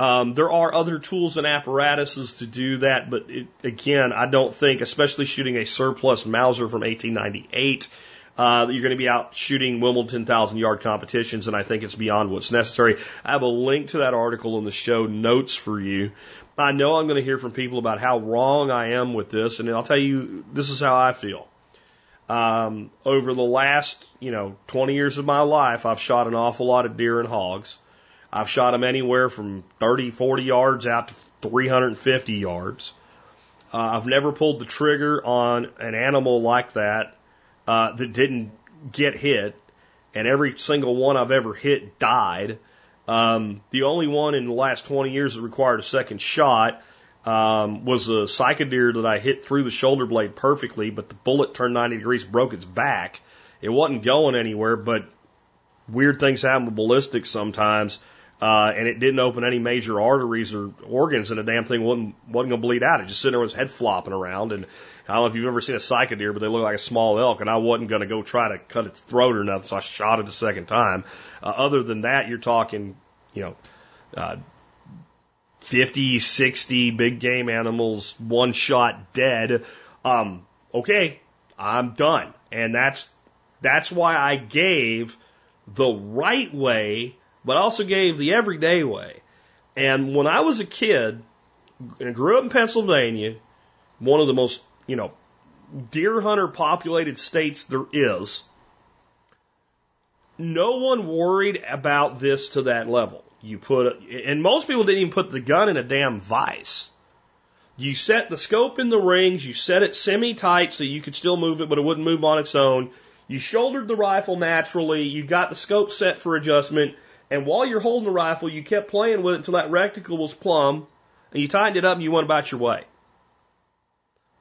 Um, there are other tools and apparatuses to do that, but it, again, I don't think, especially shooting a surplus Mauser from 1898, uh, you're going to be out shooting Wimbledon 10,000 yard competitions, and I think it's beyond what's necessary. I have a link to that article in the show notes for you. I know I'm going to hear from people about how wrong I am with this, and I'll tell you, this is how I feel. Um, over the last, you know, 20 years of my life, I've shot an awful lot of deer and hogs. I've shot them anywhere from 30, 40 yards out to 350 yards. Uh, I've never pulled the trigger on an animal like that uh, that didn't get hit, and every single one I've ever hit died. Um, the only one in the last 20 years that required a second shot um, was a sika deer that I hit through the shoulder blade perfectly, but the bullet turned 90 degrees, broke its back. It wasn't going anywhere, but weird things happen with ballistics sometimes. Uh, and it didn't open any major arteries or organs, and the damn thing wasn't wasn't gonna bleed out. It just sitting there with its head flopping around. And I don't know if you've ever seen a sika deer, but they look like a small elk, and I wasn't gonna go try to cut its throat or nothing, so I shot it a second time. Uh, other than that, you're talking, you know, uh, 50, 60 big game animals, one shot dead. Um, okay, I'm done, and that's that's why I gave the right way but also gave the everyday way. And when I was a kid, and grew up in Pennsylvania, one of the most, you know, deer hunter populated states there is, no one worried about this to that level. You put, and most people didn't even put the gun in a damn vise. You set the scope in the rings, you set it semi tight so you could still move it, but it wouldn't move on its own. You shouldered the rifle naturally, you got the scope set for adjustment, and while you're holding the rifle, you kept playing with it until that reticle was plumb, and you tightened it up and you went about your way.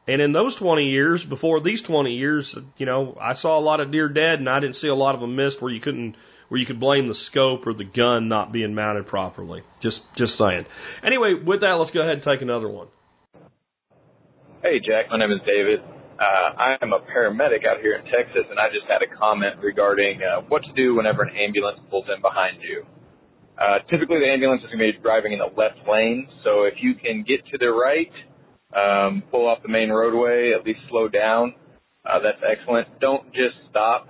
And in those 20 years, before these 20 years, you know, I saw a lot of deer dead and I didn't see a lot of them missed where you couldn't, where you could blame the scope or the gun not being mounted properly. Just, just saying. Anyway, with that, let's go ahead and take another one. Hey, Jack. My name is David. Uh, I am a paramedic out here in Texas, and I just had a comment regarding uh, what to do whenever an ambulance pulls in behind you. Uh, typically, the ambulance is going to be driving in the left lane, so if you can get to the right, um, pull off the main roadway, at least slow down. Uh, that's excellent. Don't just stop.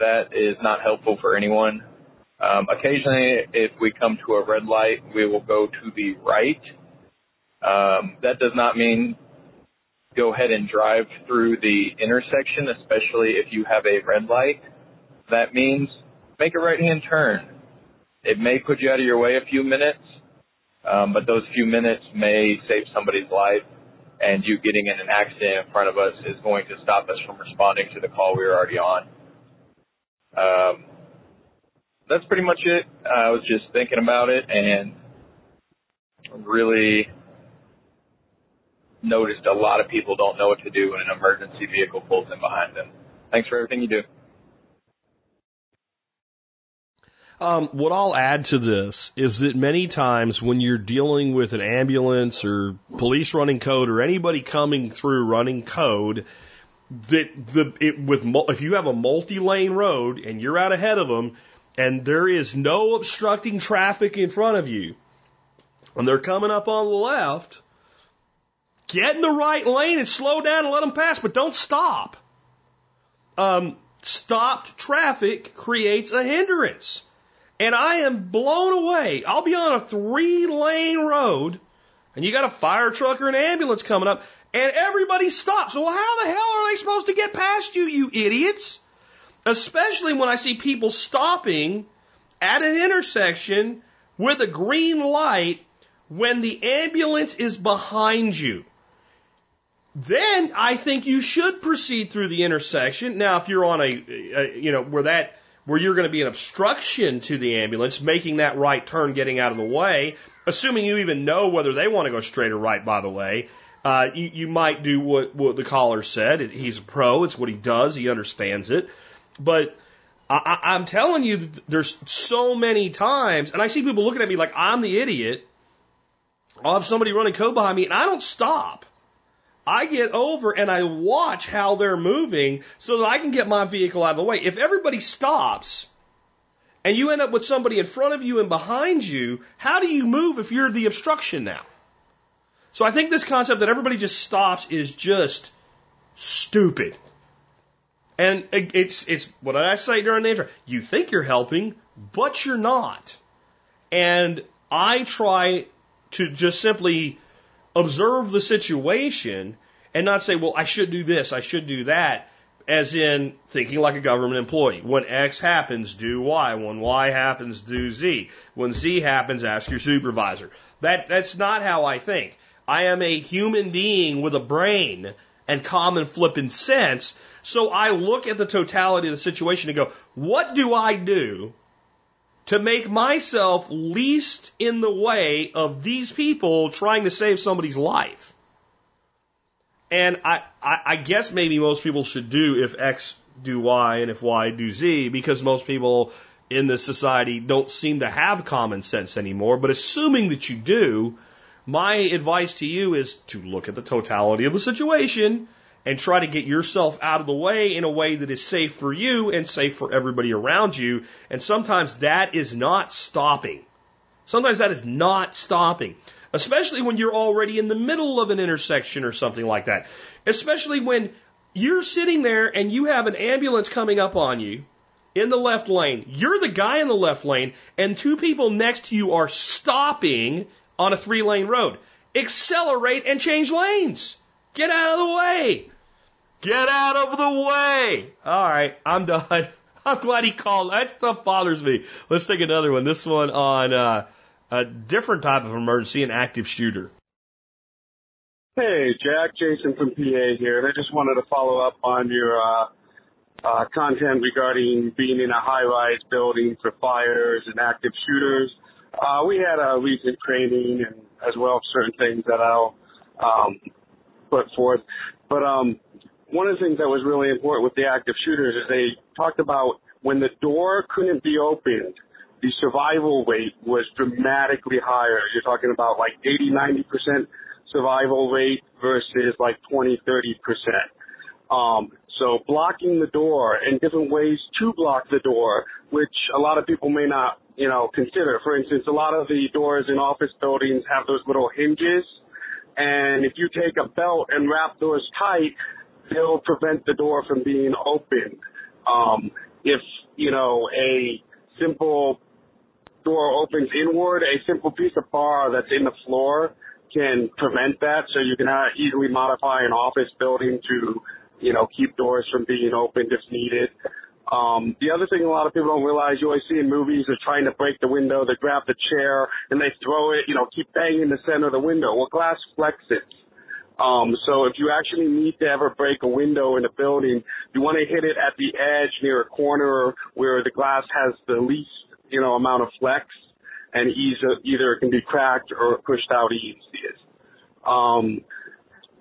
That is not helpful for anyone. Um, occasionally, if we come to a red light, we will go to the right. Um, that does not mean go ahead and drive through the intersection, especially if you have a red light. That means make a right hand turn. It may put you out of your way a few minutes, um, but those few minutes may save somebody's life, and you getting in an accident in front of us is going to stop us from responding to the call we were already on. Um, that's pretty much it. I was just thinking about it and really noticed a lot of people don't know what to do when an emergency vehicle pulls in behind them. Thanks for everything you do. Um, what I'll add to this is that many times when you're dealing with an ambulance or police running code or anybody coming through running code, that the it, with if you have a multi-lane road and you're out ahead of them, and there is no obstructing traffic in front of you, and they're coming up on the left, get in the right lane and slow down and let them pass, but don't stop. Um, stopped traffic creates a hindrance. And I am blown away. I'll be on a three lane road and you got a fire truck or an ambulance coming up and everybody stops. Well, how the hell are they supposed to get past you, you idiots? Especially when I see people stopping at an intersection with a green light when the ambulance is behind you. Then I think you should proceed through the intersection. Now, if you're on a, a you know, where that where you're going to be an obstruction to the ambulance, making that right turn, getting out of the way, assuming you even know whether they want to go straight or right, by the way, uh, you, you might do what, what the caller said. He's a pro. It's what he does. He understands it. But I, I'm telling you, there's so many times, and I see people looking at me like I'm the idiot. I'll have somebody running code behind me, and I don't stop. I get over and I watch how they're moving so that I can get my vehicle out of the way. If everybody stops and you end up with somebody in front of you and behind you, how do you move if you're the obstruction now? So I think this concept that everybody just stops is just stupid. And it's, it's, what I say during the intro? You think you're helping, but you're not. And I try to just simply observe the situation and not say, well, I should do this, I should do that, as in thinking like a government employee. When X happens, do Y. When Y happens, do Z. When Z happens, ask your supervisor. That, that's not how I think. I am a human being with a brain and common flipping sense. So I look at the totality of the situation and go, what do I do to make myself least in the way of these people trying to save somebody's life. And I, I, I guess maybe most people should do if X do Y and if Y do Z because most people in this society don't seem to have common sense anymore. But assuming that you do, my advice to you is to look at the totality of the situation and try to get yourself out of the way in a way that is safe for you and safe for everybody around you. And sometimes that is not stopping. Sometimes that is not stopping, especially when you're already in the middle of an intersection or something like that. Especially when you're sitting there and you have an ambulance coming up on you in the left lane. You're the guy in the left lane and two people next to you are stopping on a three lane road. Accelerate and change lanes. Get out of the way. Get out of the way. All right, I'm done. (laughs) I'm glad he called. That stuff bothers me. Let's take another one. This one on uh, a different type of emergency, an active shooter. Hey, Jack, Jason from PA here, I just wanted to follow up on your uh, uh, content regarding being in a high-rise building for fires and active shooters. Uh, we had a recent training and as well certain things that I'll um, put forth. But um, one of the things that was really important with the active shooters is they talked about when the door couldn't be opened, the survival rate was dramatically higher. You're talking about like 80, 90% survival rate versus like 20, 30%. Um, so blocking the door and different ways to block the door, which a lot of people may not, you know, consider. For instance, a lot of the doors in office buildings have those little hinges. And if you take a belt and wrap those tight, they'll prevent the door from being opened. Um, if, you know, a simple door opens inward, a simple piece of bar that's in the floor can prevent that. So you can easily modify an office building to, you know, keep doors from being opened if needed. Um, the other thing a lot of people don't realize, you always see in movies, they're trying to break the window, they grab the chair and they throw it, you know, keep banging the center of the window. Well, glass flexes. Um, so if you actually need to ever break a window in a building, you want to hit it at the edge near a corner where the glass has the least, you know, amount of flex and either, either it can be cracked or pushed out easiest. Um,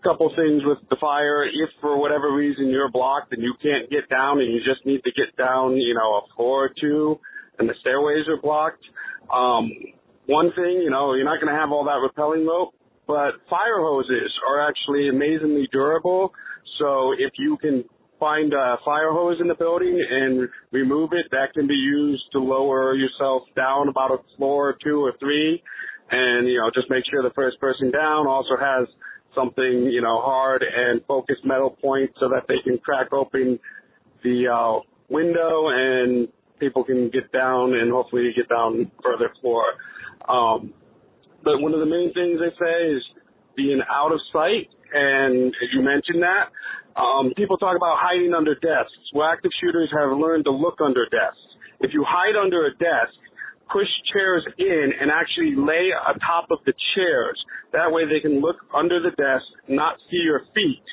couple things with the fire. If for whatever reason you're blocked and you can't get down and you just need to get down, you know, a floor or two and the stairways are blocked, um, one thing, you know, you're not going to have all that rappelling rope, but fire hoses are actually amazingly durable. So if you can find a fire hose in the building and remove it, that can be used to lower yourself down about a floor or two or three. And, you know, just make sure the first person down also has something, you know, hard and focused metal point so that they can crack open the uh, window and people can get down and hopefully get down further floor. Um, but one of the main things they say is being out of sight. And as you mentioned that, um, people talk about hiding under desks. Well, active shooters have learned to look under desks. If you hide under a desk, push chairs in and actually lay atop of the chairs. That way they can look under the desk, not see your feet,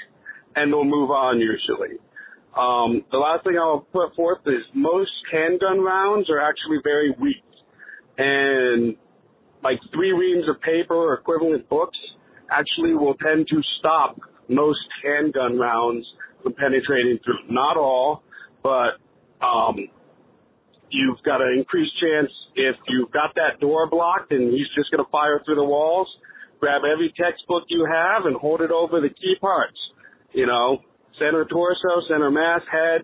and they'll move on usually. Um, the last thing I'll put forth is most handgun rounds are actually very weak. And like three reams of paper or equivalent books actually will tend to stop most handgun rounds from penetrating through. Not all, but um, you've got an increased chance if you've got that door blocked and he's just going to fire through the walls. Grab every textbook you have and hold it over the key parts. You know, center torso, center mass, head.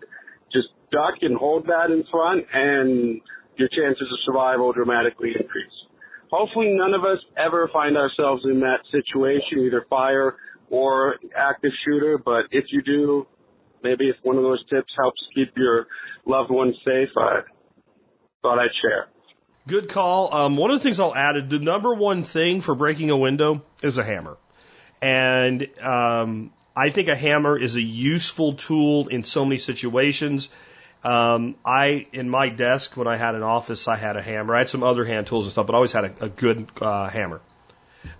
Just duck and hold that in front, and your chances of survival dramatically increase. Hopefully, none of us ever find ourselves in that situation, either fire or active shooter. But if you do, maybe if one of those tips helps keep your loved ones safe, I thought I'd share. Good call. Um, one of the things I'll add, is the number one thing for breaking a window is a hammer. And um, I think a hammer is a useful tool in so many situations. Um, I, in my desk, when I had an office, I had a hammer. I had some other hand tools and stuff, but I always had a, a good uh, hammer.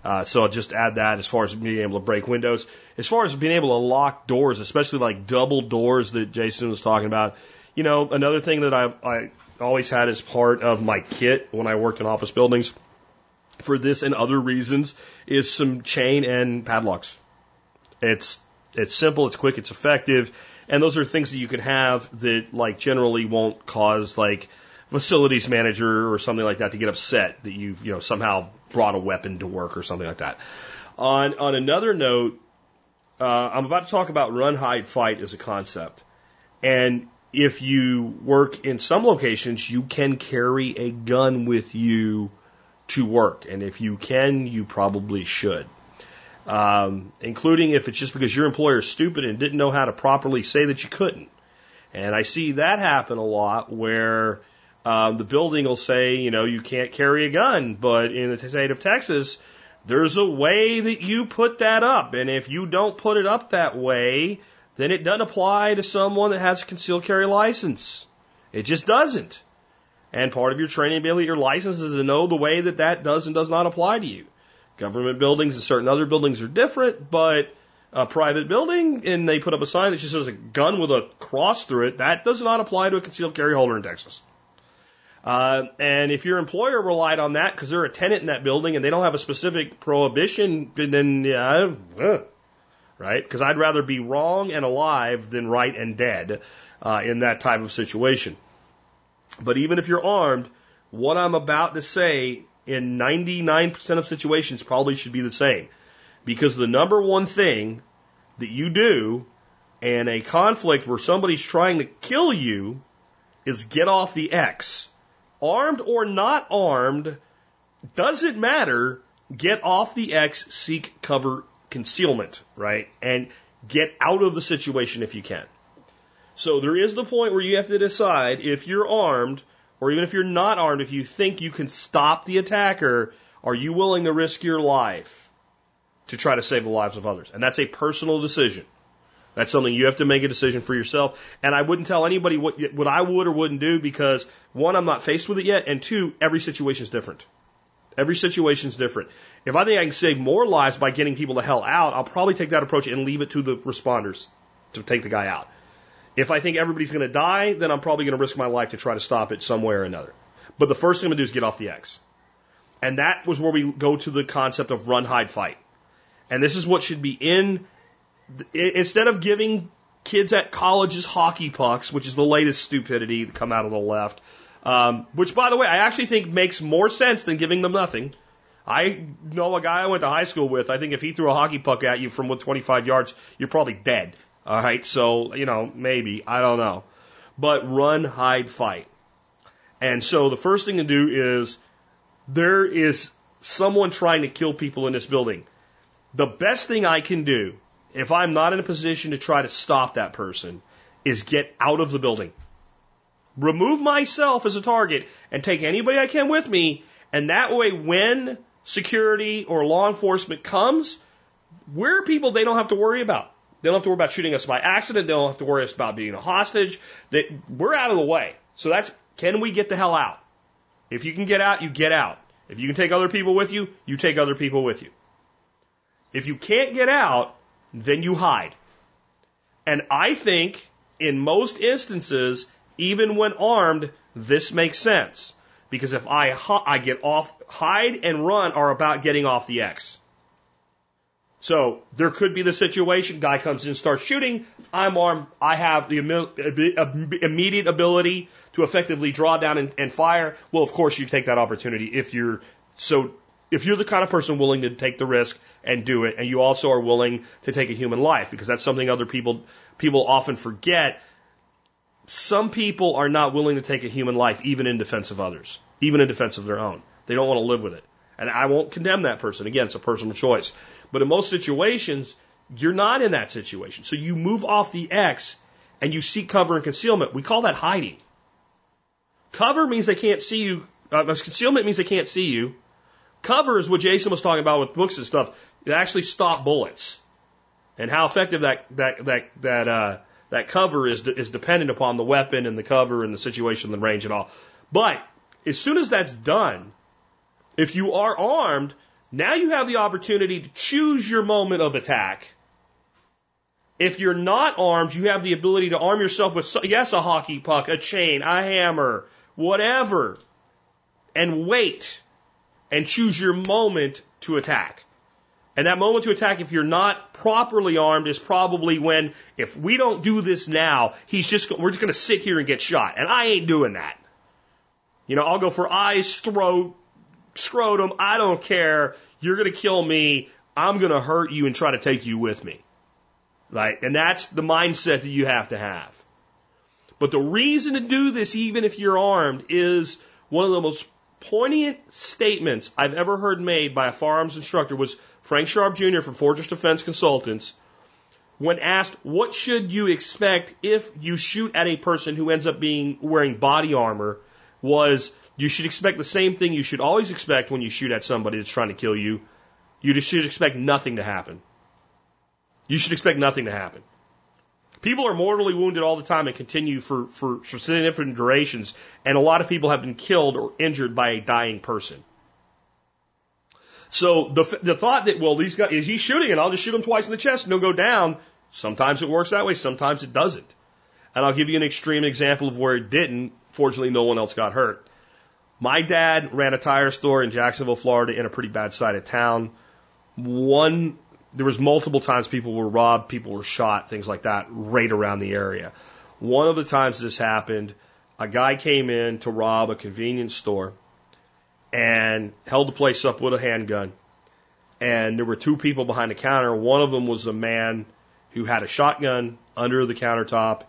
Uh, so I'll just add that as far as being able to break windows. As far as being able to lock doors, especially like double doors that Jason was talking about, you know, another thing that I, I always had as part of my kit when I worked in office buildings for this and other reasons is some chain and padlocks. It's it's simple, it's quick, it's effective, and those are things that you can have that like generally won't cause like facilities manager or something like that to get upset that you've you know somehow brought a weapon to work or something like that. On on another note, uh, I'm about to talk about run, hide, fight as a concept, and if you work in some locations, you can carry a gun with you to work. And if you can, you probably should. Um, including if it's just because your employer is stupid and didn't know how to properly say that you couldn't. And I see that happen a lot where um, the building will say, you know, you can't carry a gun, but in the state of Texas, there's a way that you put that up. And if you don't put it up that way, then it doesn't apply to someone that has a concealed carry license. It just doesn't. And part of your training get your license is to know the way that that does and does not apply to you. Government buildings and certain other buildings are different, but a private building and they put up a sign that just says a gun with a cross through it, that does not apply to a concealed carry holder in Texas. Uh, and if your employer relied on that because they're a tenant in that building and they don't have a specific prohibition, then yeah, uh, right? Because I'd rather be wrong and alive than right and dead uh, in that type of situation. But even if you're armed, what I'm about to say in 99% of situations probably should be the same. Because the number one thing that you do in a conflict where somebody's trying to kill you is get off the X. Armed or not armed, doesn't matter. Get off the X, seek cover concealment, right? And get out of the situation if you can. So there is the point where you have to decide if you're armed or even if you're not armed, if you think you can stop the attacker, are you willing to risk your life to try to save the lives of others? And that's a personal decision. That's something you have to make a decision for yourself. And I wouldn't tell anybody what, what I would or wouldn't do because one, I'm not faced with it yet, and two, every situation is different. Every situation is different. If I think I can save more lives by getting people the hell out, I'll probably take that approach and leave it to the responders to take the guy out. If I think everybody's going to die, then I'm probably going to risk my life to try to stop it some way or another. But the first thing I'm going to do is get off the X. And that was where we go to the concept of run, hide, fight. And this is what should be in, instead of giving kids at colleges hockey pucks, which is the latest stupidity to come out of the left, um, which by the way, I actually think makes more sense than giving them nothing. I know a guy I went to high school with. I think if he threw a hockey puck at you from what 25 yards, you're probably dead. All right, so, you know, maybe, I don't know. But run, hide, fight. And so the first thing to do is there is someone trying to kill people in this building. The best thing I can do, if I'm not in a position to try to stop that person, is get out of the building. Remove myself as a target and take anybody I can with me. And that way, when security or law enforcement comes, we're people they don't have to worry about. They don't have to worry about shooting us by accident. They don't have to worry about being a hostage. They, we're out of the way. So that's, can we get the hell out? If you can get out, you get out. If you can take other people with you, you take other people with you. If you can't get out, then you hide. And I think in most instances, even when armed, this makes sense. Because if I, I get off, hide and run are about getting off the X. So there could be the situation, guy comes in, and starts shooting, I'm armed, I have the immediate ability to effectively draw down and, and fire. Well, of course you take that opportunity if you're so, if you're the kind of person willing to take the risk and do it, and you also are willing to take a human life, because that's something other people, people often forget. Some people are not willing to take a human life even in defense of others, even in defense of their own. They don't want to live with it. And I won't condemn that person. Again, it's a personal choice. But in most situations, you're not in that situation. So you move off the X and you seek cover and concealment. We call that hiding. Cover means they can't see you. Uh, concealment means they can't see you. Cover is what Jason was talking about with books and stuff. It actually stops bullets. And how effective that that that that uh, that cover is is dependent upon the weapon and the cover and the situation, and the range and all. But as soon as that's done, if you are armed, now you have the opportunity to choose your moment of attack. If you're not armed, you have the ability to arm yourself with, yes, a hockey puck, a chain, a hammer, whatever, and wait and choose your moment to attack. And that moment to attack, if you're not properly armed, is probably when, if we don't do this now, he's just, we're just going to sit here and get shot. And I ain't doing that. You know, I'll go for eyes, throat, scrotum, I don't care. You're going to kill me. I'm going to hurt you and try to take you with me. Right? And that's the mindset that you have to have. But the reason to do this, even if you're armed, is one of the most poignant statements I've ever heard made by a firearms instructor was Frank Sharp Jr. from Fortress Defense Consultants when asked what should you expect if you shoot at a person who ends up being wearing body armor was you should expect the same thing you should always expect when you shoot at somebody that's trying to kill you. You should expect nothing to happen. You should expect nothing to happen. People are mortally wounded all the time and continue for, for, for significant durations, and a lot of people have been killed or injured by a dying person. So the, the thought that, well, these guys, is he shooting and I'll just shoot him twice in the chest and he'll go down. Sometimes it works that way. Sometimes it doesn't. And I'll give you an extreme example of where it didn't. Fortunately, no one else got hurt. My dad ran a tire store in Jacksonville, Florida in a pretty bad side of town. One, there was multiple times people were robbed, people were shot, things like that, right around the area. One of the times this happened, a guy came in to rob a convenience store and held the place up with a handgun. And there were two people behind the counter. One of them was a man who had a shotgun under the countertop,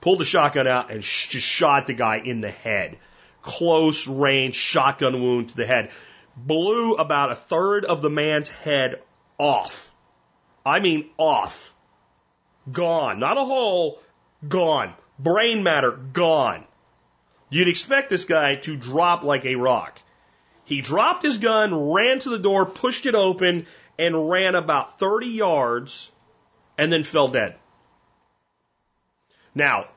pulled the shotgun out and sh- just shot the guy in the head. Close range shotgun wound to the head. Blew about a third of the man's head off. I mean off. Gone. Not a hole. Gone. Brain matter. Gone. You'd expect this guy to drop like a rock. He dropped his gun, ran to the door, pushed it open, and ran about 30 yards and then fell dead. Now,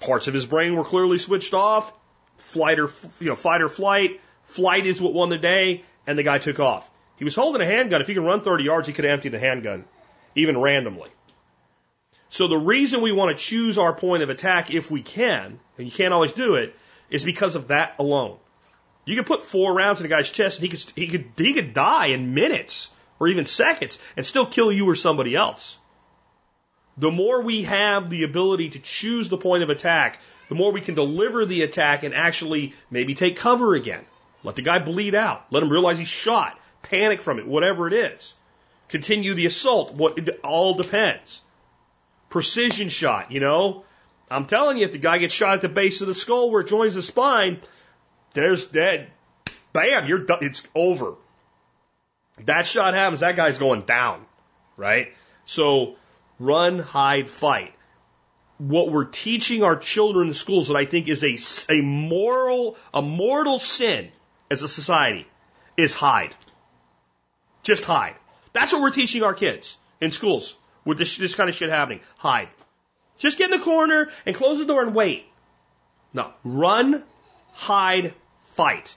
parts of his brain were clearly switched off. Flight or, you know, fight or flight. Flight is what won the day, and the guy took off. He was holding a handgun. If he could run 30 yards, he could empty the handgun, even randomly. So the reason we want to choose our point of attack if we can, and you can't always do it, is because of that alone. You could put four rounds in a guy's chest and he could, he could, he could die in minutes or even seconds and still kill you or somebody else. The more we have the ability to choose the point of attack, the more we can deliver the attack and actually maybe take cover again. Let the guy bleed out. Let him realize he's shot. Panic from it, whatever it is. Continue the assault. What it all depends. Precision shot, you know. I'm telling you, if the guy gets shot at the base of the skull where it joins the spine, there's dead. Bam, you're done. It's over. That shot happens, that guy's going down, right? So run, hide, fight. What we're teaching our children in schools that I think is a, a moral, a mortal sin as a society is hide. Just hide. That's what we're teaching our kids in schools with this, this kind of shit happening. Hide. Just get in the corner and close the door and wait. No. Run, hide, fight.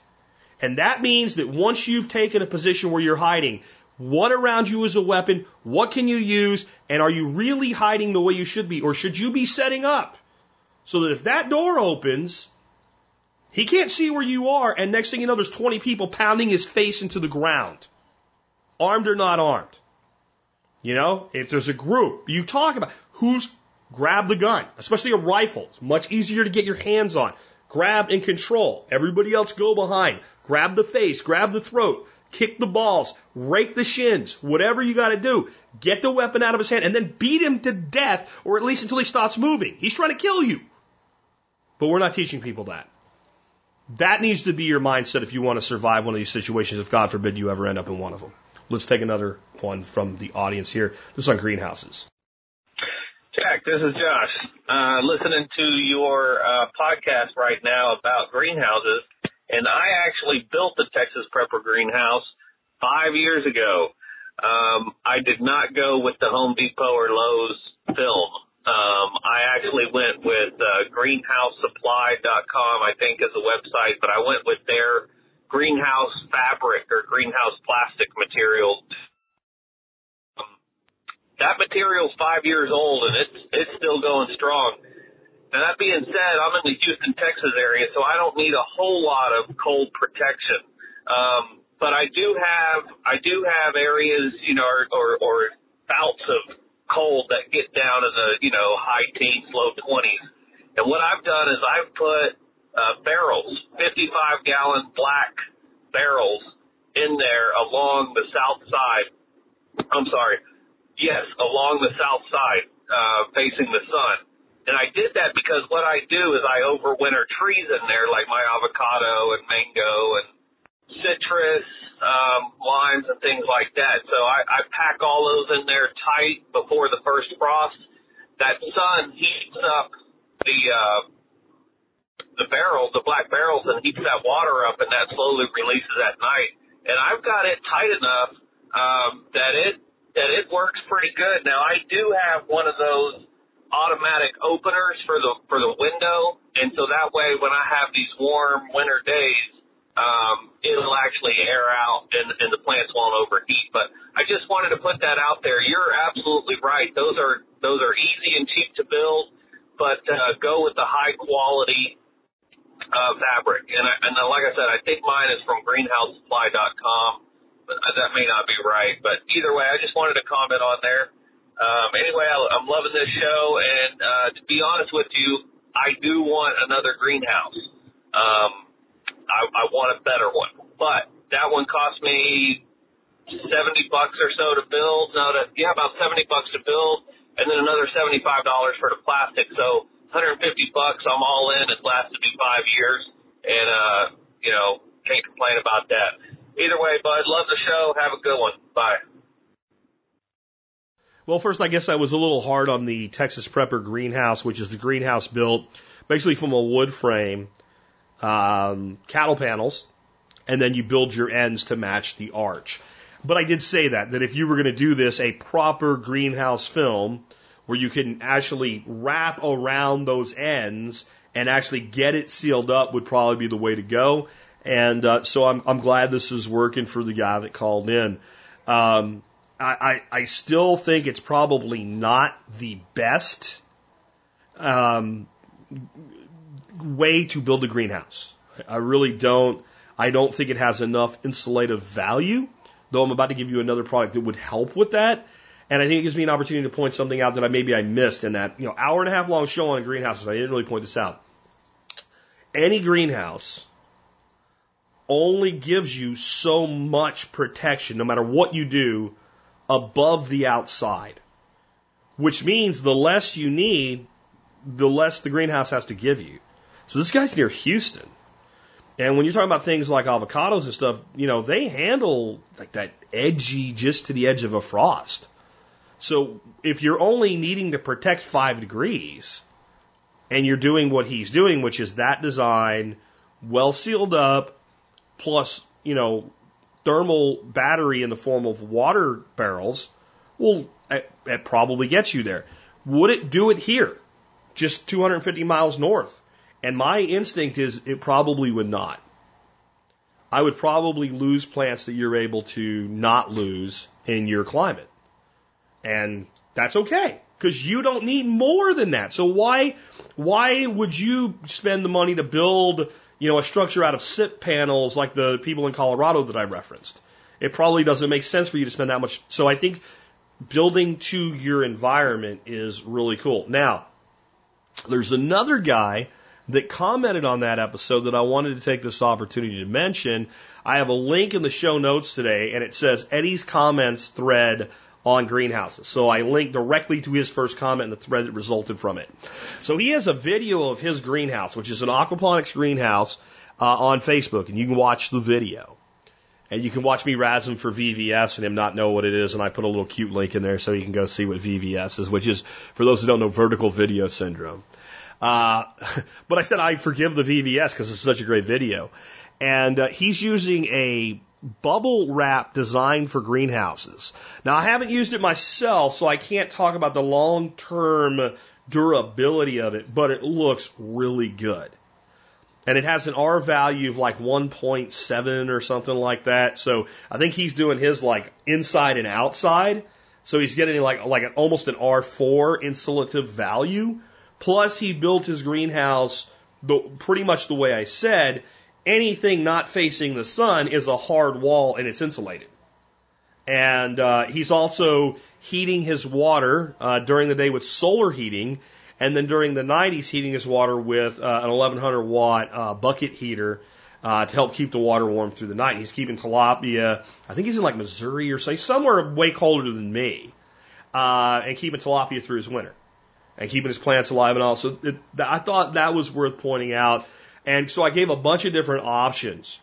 And that means that once you've taken a position where you're hiding, what around you is a weapon? What can you use? And are you really hiding the way you should be? Or should you be setting up? So that if that door opens, he can't see where you are, and next thing you know, there's 20 people pounding his face into the ground. Armed or not armed. You know, if there's a group, you talk about who's grab the gun, especially a rifle. It's much easier to get your hands on. Grab and control. Everybody else go behind. Grab the face, grab the throat, kick the balls, rake the shins, whatever you got to do. Get the weapon out of his hand and then beat him to death or at least until he stops moving. He's trying to kill you. But we're not teaching people that. That needs to be your mindset if you want to survive one of these situations, if God forbid you ever end up in one of them. Let's take another one from the audience here. This is on greenhouses. Jack, this is Josh. Uh, listening to your uh, podcast right now about greenhouses, and I actually built the Texas Prepper greenhouse five years ago. Um, I did not go with the Home Depot or Lowe's film. Um, I actually went with uh, greenhousesupply.com, I think is a website, but I went with their greenhouse fabric or greenhouse plastic material. Um, that material's five years old and it's it's still going strong. And that being said, I'm in the Houston, Texas area, so I don't need a whole lot of cold protection. Um, but I do have I do have areas, you know, or, or, or bouts of cold that get down in the, you know, high teens, low 20s. And what I've done is I've put uh, barrels, 55 gallon black barrels in there along the south side. I'm sorry. Yes, along the south side, uh, facing the sun. And I did that because what I do is I overwinter trees in there like my avocado and mango and citrus, um, limes and things like that. So I, I pack all those in there tight before the first frost. That sun heats up the, uh, the barrels, the black barrels and heats that water up and that slowly releases at night. And I've got it tight enough, um, that it, that it works pretty good. Now I do have one of those automatic openers for the, for the window. And so that way when I have these warm winter days, um, it'll actually air out and, and the plants won't overheat. But I just wanted to put that out there. You're absolutely right. Those are those are easy and cheap to build, but uh, go with the high quality uh, fabric. And, I, and like I said, I think mine is from greenhousesupply.com. But that may not be right, but either way, I just wanted to comment on there. Um, anyway, I, I'm loving this show, and uh, to be honest with you, I do want another greenhouse. Um, I, I want a better one, but that one cost me seventy bucks or so to build. No, that yeah, about seventy bucks to build, and then another seventy five dollars for the plastic. So 150 bucks. I'm all in. It's lasted me five years, and uh, you know, can't complain about that. Either way, bud, love the show. Have a good one. Bye. Well, first, I guess I was a little hard on the Texas Prepper greenhouse, which is the greenhouse built basically from a wood frame, um, cattle panels, and then you build your ends to match the arch. But I did say that, that if you were going to do this, a proper greenhouse film where you can actually wrap around those ends and actually get it sealed up would probably be the way to go. And uh, so I'm, I'm glad this is working for the guy that called in. Um, I, I, still think it's probably not the best um, way to build a greenhouse. I really don't. I don't think it has enough insulative value. Though I'm about to give you another product that would help with that. And I think it gives me an opportunity to point something out that I maybe I missed in that, you know, hour and a half long show on greenhouses. I didn't really point this out. Any greenhouse only gives you so much protection, no matter what you do, above the outside. Which means the less you need, the less the greenhouse has to give you. So this guy's near Houston. And when you're talking about things like avocados and stuff, you know, they handle like that edgy just to the edge of a frost. So if you're only needing to protect five degrees and you're doing what he's doing, which is that design, well sealed up, plus, you know, thermal battery in the form of water barrels, it probably gets you there. Would it do it here? Just 250 miles north. And my instinct is it probably would not. I would probably lose plants that you're able to not lose in your climate. And that's okay because you don't need more than that. So why, why would you spend the money to build, you know, a structure out of SIP panels like the people in Colorado that I referenced? It probably doesn't make sense for you to spend that much. So I think building to your environment is really cool. Now, there's another guy that commented on that episode that I wanted to take this opportunity to mention. I have a link in the show notes today and it says Eddie's comments thread on greenhouses. So I linked directly to his first comment and the thread that resulted from it. So he has a video of his greenhouse, which is an aquaponics greenhouse, uh, on Facebook, and you can watch the video. And you can watch me razz him for VVS and him not know what it is, and I put a little cute link in there so you can go see what VVS is, which is, for those who don't know, vertical video syndrome. Uh, (laughs) but I said I forgive the VVS because it's such a great video. And uh, he's using a bubble wrap designed for greenhouses. Now I haven't used it myself, so I can't talk about the long term durability of it, but it looks really good. And it has an R value of like 1.7 or something like that. So I think he's doing his like inside and outside. So he's getting like like an, almost an R4 insulative value. Plus he built his greenhouse the, pretty much the way I said, anything not facing the sun is a hard wall and it's insulated. And uh, he's also heating his water uh, during the day with solar heating, and then during the night he's heating his water with uh, an 1100 watt uh, bucket heater uh, to help keep the water warm through the night. He's keeping tilapia. I think he's in like Missouri or say somewhere way colder than me, uh, and keeping tilapia through his winter, and keeping his plants alive and all. So it, I thought that was worth pointing out and so I gave a bunch of different options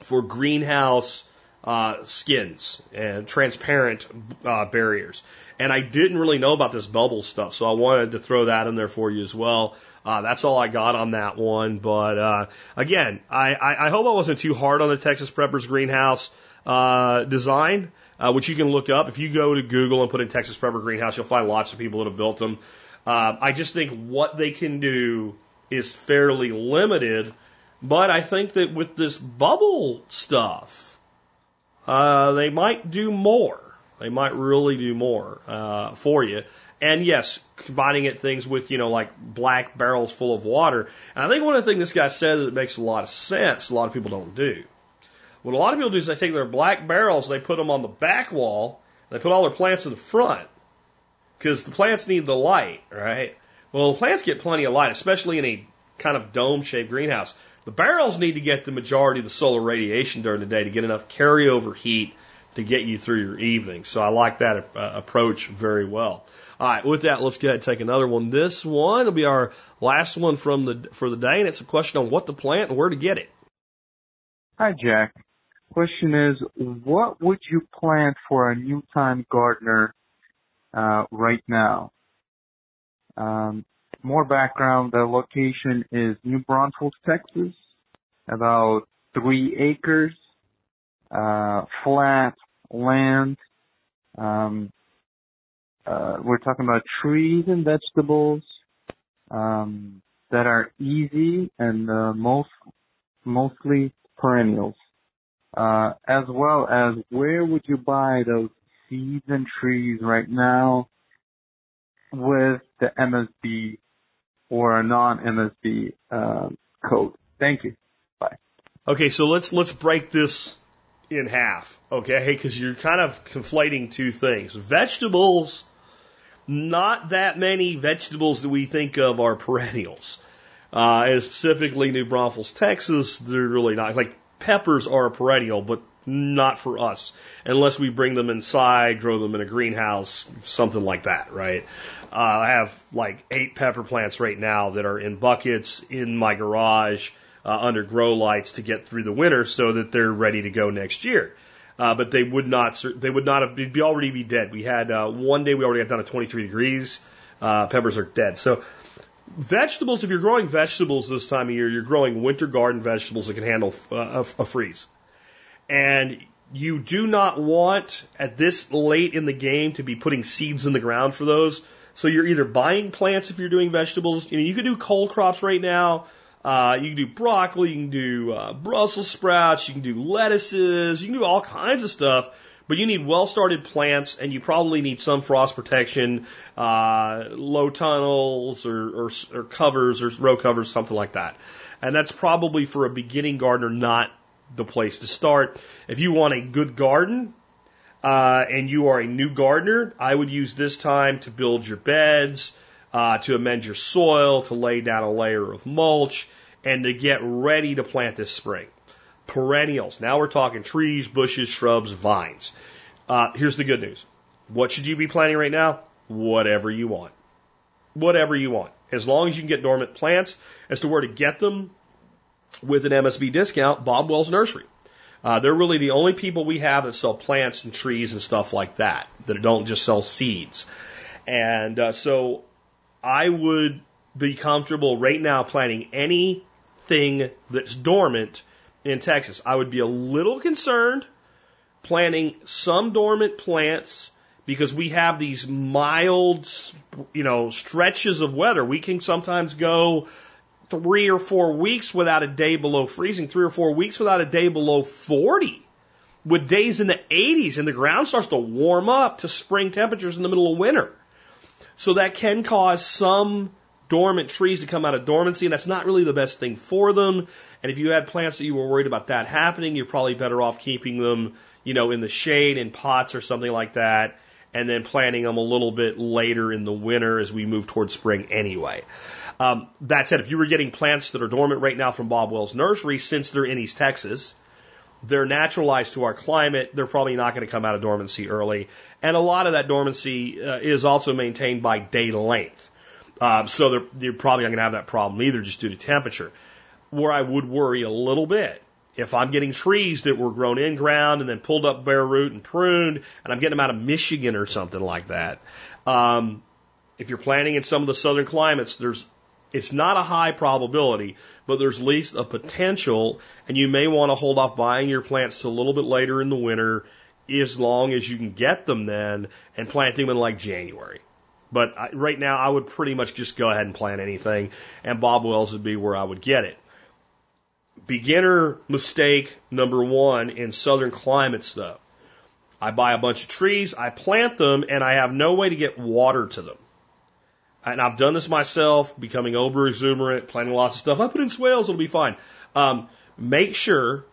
for greenhouse uh, skins and transparent uh, barriers. And I didn't really know about this bubble stuff, so I wanted to throw that in there for you as well. Uh, that's all I got on that one. But uh, again, I, I, I hope I wasn't too hard on the Texas Preppers greenhouse uh, design, uh, which you can look up. If you go to Google and put in Texas Prepper greenhouse, you'll find lots of people that have built them. Uh, I just think what they can do is fairly limited But I think that with this bubble stuff, uh, they might do more. They might really do more uh, for you. And yes, combining it things with, you know, like black barrels full of water. And I think one of the things this guy said that makes a lot of sense, a lot of people don't do. What a lot of people do is they take their black barrels, they put them on the back wall, they put all their plants in the front. Because the plants need the light, right? Well, plants get plenty of light, especially in a kind of dome shaped greenhouse. The barrels need to get the majority of the solar radiation during the day to get enough carryover heat to get you through your evening. So I like that uh, approach very well. All right, with that, let's go ahead and take another one. This one will be our last one from the for the day, and it's a question on what to plant and where to get it. Hi, Jack. Question is, what would you plant for a new time gardener uh, right now? Um, more background: the location is New Braunfels, Texas, about three acres, uh, flat land. Um, uh, we're talking about trees and vegetables um, that are easy and uh, most mostly perennials, uh, as well as where would you buy those seeds and trees right now with the MSB or a non-MSB uh, code. Thank you. Bye. Okay, so let's let's break this in half, okay? Because you're kind of conflating two things. Vegetables not that many vegetables that we think of are perennials. Uh, and specifically New Braunfels, Texas, they're really not. Like peppers are a perennial, but not for us unless we bring them inside, grow them in a greenhouse, something like that, right? Uh, I have like eight pepper plants right now that are in buckets in my garage uh, under grow lights to get through the winter so that they're ready to go next year uh, but they would not they would not have they be already be dead. We had uh, one day we already got down to 23 degrees. Uh, peppers are dead. So vegetables, if you're growing vegetables this time of year, you're growing winter garden vegetables that can handle uh, a freeze, and you do not want at this late in the game to be putting seeds in the ground for those. So you're either buying plants if you're doing vegetables. You know, you can do cold crops right now. Uh, you can do broccoli, you can do uh, Brussels sprouts, you can do lettuces, you can do all kinds of stuff. But you need well-started plants, and you probably need some frost protection, uh, low tunnels or, or, or covers or row covers, something like that. And that's probably for a beginning gardener not the place to start. If you want a good garden, uh, and you are a new gardener, I would use this time to build your beds, uh, to amend your soil, to lay down a layer of mulch, and to get ready to plant this spring. Perennials. Now we're talking trees, bushes, shrubs, vines. Uh, here's the good news. What should you be planting right now? Whatever you want. Whatever you want. As long as you can get dormant plants. As to where to get them with an MSB discount, Bob Wells Nursery. Uh, they're really the only people we have that sell plants and trees and stuff like that, that don't just sell seeds. And uh, so I would be comfortable right now planting anything that's dormant in Texas. I would be a little concerned planting some dormant plants because we have these mild, you know, stretches of weather. We can sometimes go three or four weeks without a day below freezing, three or four weeks without a day below 40, with days in the 80s, and the ground starts to warm up to spring temperatures in the middle of winter. So that can cause some dormant trees to come out of dormancy, and that's not really the best thing for them. And if you had plants that you were worried about that happening, you're probably better off keeping them, you know, in the shade in pots or something like that, and then planting them a little bit later in the winter as we move towards spring anyway. Um, that said, if you were getting plants that are dormant right now from Bob Wells Nursery, since they're in East Texas, they're naturalized to our climate. They're probably not going to come out of dormancy early. And a lot of that dormancy uh, is also maintained by day length. Uh, so they're, you're probably not going to have that problem either just due to temperature. Where I would worry a little bit, if I'm getting trees that were grown in ground and then pulled up bare root and pruned, and I'm getting them out of Michigan or something like that, um, if you're planting in some of the southern climates, there's it's not a high probability, but there's at least a potential, and you may want to hold off buying your plants to a little bit later in the winter, as long as you can get them then, and planting them in like January. But I, right now, I would pretty much just go ahead and plant anything, and Bob Wells would be where I would get it. Beginner mistake number one in southern climates though. I buy a bunch of trees, I plant them, and I have no way to get water to them. And I've done this myself, becoming over exuberant, planting lots of stuff. I put in swales, it'll be fine. Um, make sure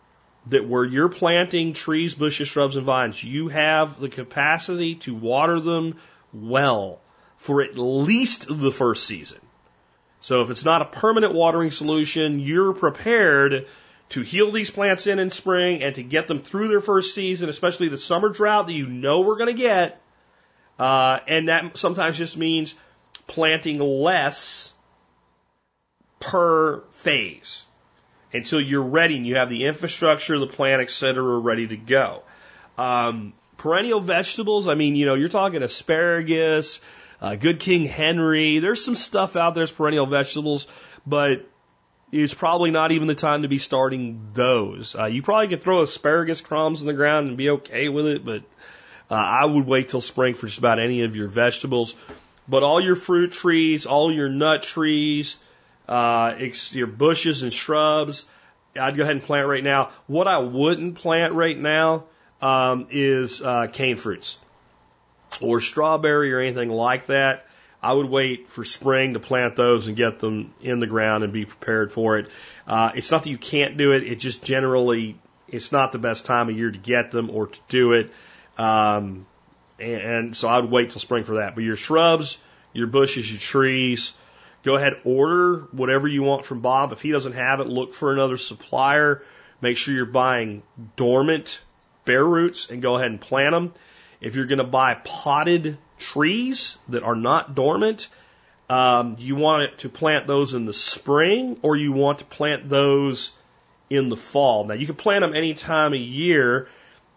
that where you're planting trees, bushes, shrubs, and vines, you have the capacity to water them well for at least the first season. So if it's not a permanent watering solution, you're prepared to heal these plants in in spring and to get them through their first season, especially the summer drought that you know we're going to get. Uh, and that sometimes just means planting less per phase until you're ready and you have the infrastructure, the plant, et cetera, ready to go. Um, perennial vegetables, I mean, you know, you're talking asparagus, uh, good King Henry. There's some stuff out there as perennial vegetables, but it's probably not even the time to be starting those. Uh, you probably could throw asparagus crowns in the ground and be okay with it, but uh, I would wait till spring for just about any of your vegetables. But all your fruit trees, all your nut trees, uh, your bushes and shrubs, I'd go ahead and plant right now. What I wouldn't plant right now um, is uh, cane fruits or strawberry or anything like that. I would wait for spring to plant those and get them in the ground and be prepared for it. Uh, it's not that you can't do it. It just generally, it's not the best time of year to get them or to do it. Um, and, and so I would wait till spring for that. But your shrubs, your bushes, your trees, go ahead, order whatever you want from Bob. If he doesn't have it, look for another supplier. Make sure you're buying dormant bare roots and go ahead and plant them. If you're going to buy potted trees that are not dormant, um, you want to plant those in the spring or you want to plant those in the fall. Now you can plant them any time of year.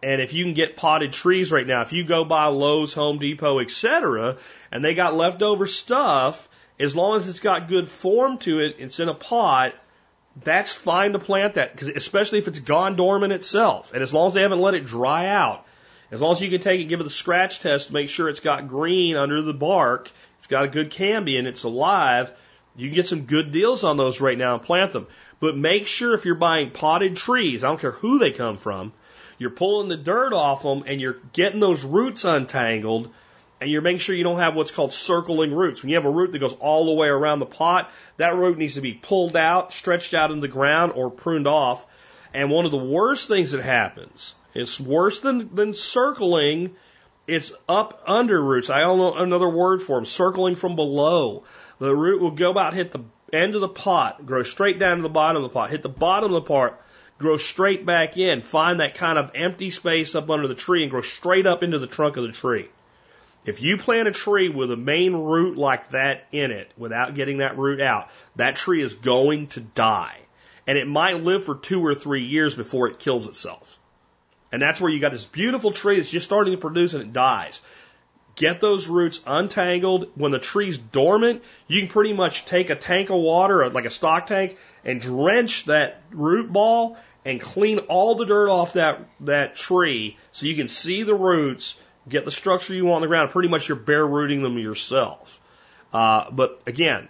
And if you can get potted trees right now, if you go by Lowe's, Home Depot, etc., and they got leftover stuff, as long as it's got good form to it, it's in a pot, that's fine to plant that, because especially if it's gone dormant itself, and as long as they haven't let it dry out, as long as you can take it, give it a scratch test, make sure it's got green under the bark, it's got a good cambium, it's alive, you can get some good deals on those right now and plant them. But make sure if you're buying potted trees, I don't care who they come from, you're pulling the dirt off them and you're getting those roots untangled and you're making sure you don't have what's called circling roots. When you have a root that goes all the way around the pot, that root needs to be pulled out, stretched out in the ground, or pruned off. And one of the worst things that happens it's worse than, than circling. It's up under roots. I don't know another word for them. Circling from below. The root will go about, hit the end of the pot, grow straight down to the bottom of the pot, hit the bottom of the pot, grow straight back in, find that kind of empty space up under the tree and grow straight up into the trunk of the tree. If you plant a tree with a main root like that in it without getting that root out, that tree is going to die. And it might live for two or three years before it kills itself. And that's where you got this beautiful tree that's just starting to produce and it dies. Get those roots untangled. When the tree's dormant, you can pretty much take a tank of water, like a stock tank, and drench that root ball and clean all the dirt off that, that tree so you can see the roots, get the structure you want on the ground. Pretty much you're bare rooting them yourself. Uh, but again,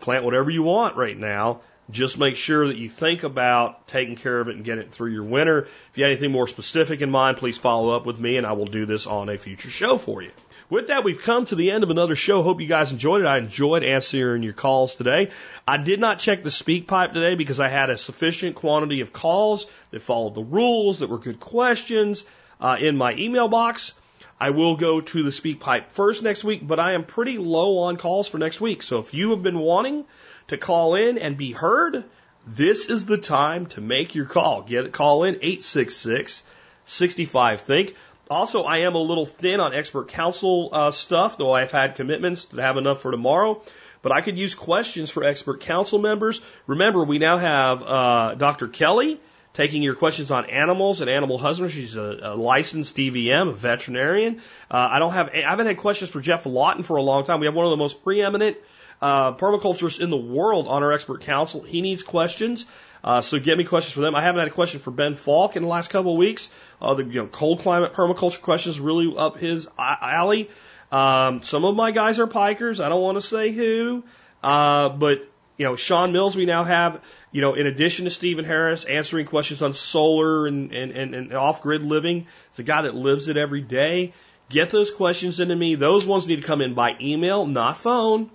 plant whatever you want right now just make sure that you think about taking care of it and getting it through your winter. If you have anything more specific in mind, please follow up with me and I will do this on a future show for you. With that, we've come to the end of another show. Hope you guys enjoyed it. I enjoyed answering your calls today. I did not check the SpeakPipe today because I had a sufficient quantity of calls that followed the rules, that were good questions uh, in my email box. I will go to the SpeakPipe first next week, but I am pretty low on calls for next week. So if you have been wanting to call in and be heard, this is the time to make your call. Get a call in 866 65 Think. Also, I am a little thin on expert council uh, stuff, though I've had commitments to have enough for tomorrow. But I could use questions for expert council members. Remember, we now have uh, Dr. Kelly taking your questions on animals and animal husbandry. She's a, a licensed DVM, a veterinarian. Uh, I don't have, I haven't had questions for Geoff Lawton for a long time. We have one of the most preeminent uh, permaculturists in the world on our expert council. He needs questions. Uh, so get me questions for them. I haven't had a question for Ben Falk in the last couple of weeks. Uh, the you know, cold climate permaculture questions really up his alley. Um, some of my guys are pikers. I don't want to say who, uh, but you know, Sean Mills, we now have, you know, in addition to Steven Harris answering questions on solar and, and, and, and off grid living, it's a guy that lives it every day. Get those questions into me. Those ones need to come in by email, not phone.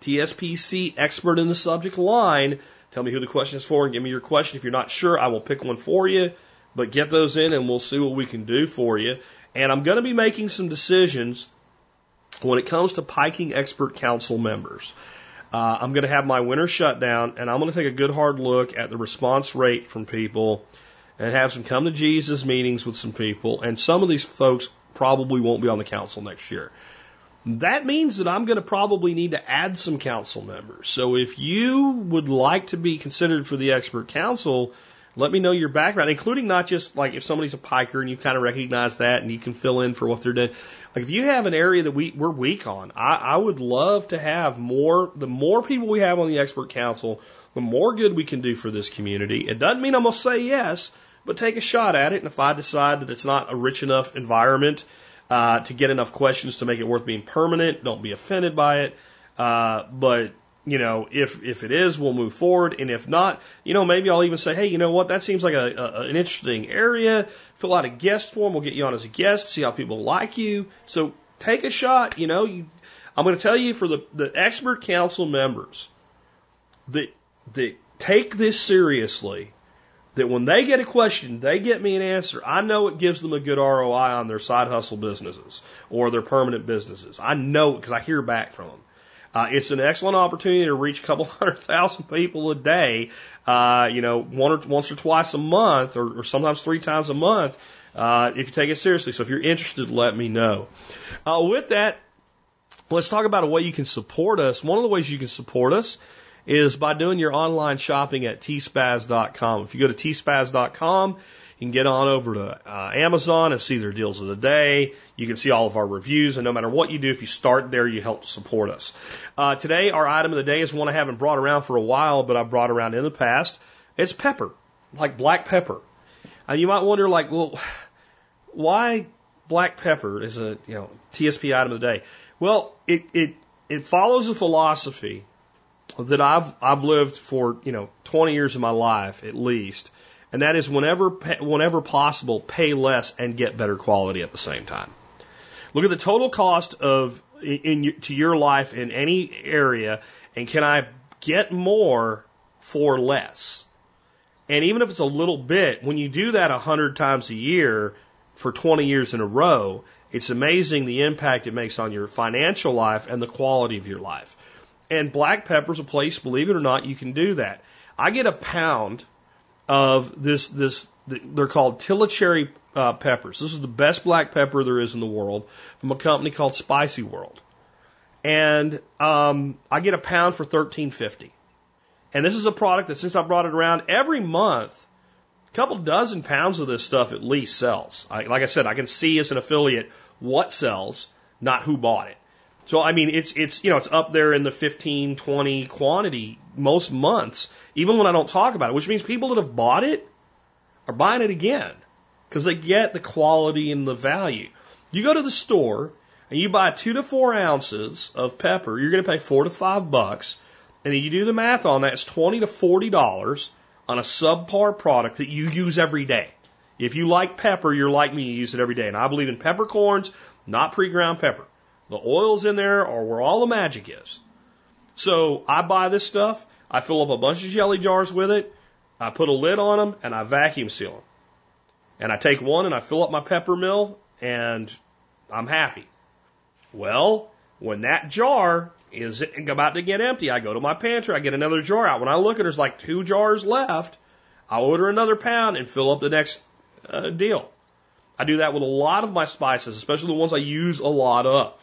TSPC expert in the subject line. Tell me who the question is for and give me your question. If you're not sure, I will pick one for you. But get those in and we'll see what we can do for you. And I'm going to be making some decisions when it comes to piking expert council members. Uh, I'm going to have my winter shutdown and I'm going to take a good hard look at the response rate from people and have some come to Jesus meetings with some people. And some of these folks probably won't be on the council next year. That means that I'm going to probably need to add some council members. So if you would like to be considered for the expert council, let me know your background, including not just like if somebody's a piker and you kind of recognize that and you can fill in for what they're doing. Like if you have an area that we, we're weak on, I, I would love to have more, the more people we have on the expert council, the more good we can do for this community. It doesn't mean I'm going to say yes, but take a shot at it. And if I decide that it's not a rich enough environment uh, to get enough questions to make it worth being permanent, don't be offended by it. Uh, but you know, if if it is, we'll move forward, and if not, you know, maybe I'll even say, hey, you know what, that seems like a, a an interesting area. Fill out a guest form. We'll get you on as a guest. See how people like you. So take a shot. You know, you, I'm going to tell you for the the expert council members that that take this seriously that when they get a question, they get me an answer. I know it gives them a good ROI on their side hustle businesses or their permanent businesses. I know it because I hear back from them. Uh, it's an excellent opportunity to reach a couple (laughs) hundred thousand people a day, uh, you know, one or, once or twice a month or, or sometimes three times a month, uh, if you take it seriously. So if you're interested, let me know. Uh, with that, let's talk about a way you can support us. One of the ways you can support us is by doing your online shopping at tspaz.com. If you go to tspaz.com, you can get on over to uh, Amazon and see their deals of the day. You can see all of our reviews, and no matter what you do, if you start there, you help support us. Uh, today, our item of the day is one I haven't brought around for a while, but I've brought around in the past. It's pepper, like black pepper. And you might wonder, like, well, why black pepper is a you know TSP item of the day? Well, it it it follows a philosophy that I've I've lived for you know 20 years of my life at least, and that is whenever whenever possible, pay less and get better quality at the same time. Look at the total cost of in, in to your life in any area, and can I get more for less? And even if it's a little bit, when you do that a hundred times a year for 20 years in a row, it's amazing the impact it makes on your financial life and the quality of your life. And black pepper's a place, believe it or not, you can do that. I get a pound of this, this, they're called Tilla uh, peppers. This is the best black pepper there is in the world from a company called Spicy World. And, um, I get a pound for thirteen fifty. And this is a product that since I brought it around every month, a couple dozen pounds of this stuff at least sells. I, like I said, I can see as an affiliate what sells, not who bought it. So I mean, it's it's you know it's up there in the 15, 20 quantity most months, even when I don't talk about it, which means people that have bought it are buying it again because they get the quality and the value. You go to the store and you buy two to four ounces of pepper, you're going to pay four to five bucks, and you do the math on that, it's twenty to forty dollars on a subpar product that you use every day. If you like pepper, you're like me, you use it every day. And I believe in peppercorns, not pre-ground pepper. The oils in there are where all the magic is. So I buy this stuff. I fill up a bunch of jelly jars with it. I put a lid on them and I vacuum seal them. And I take one and I fill up my pepper mill and I'm happy. Well, when that jar is about to get empty, I go to my pantry, I get another jar out. When I look at it, there's like two jars left, I order another pound and fill up the next uh, deal. I do that with a lot of my spices, especially the ones I use a lot of.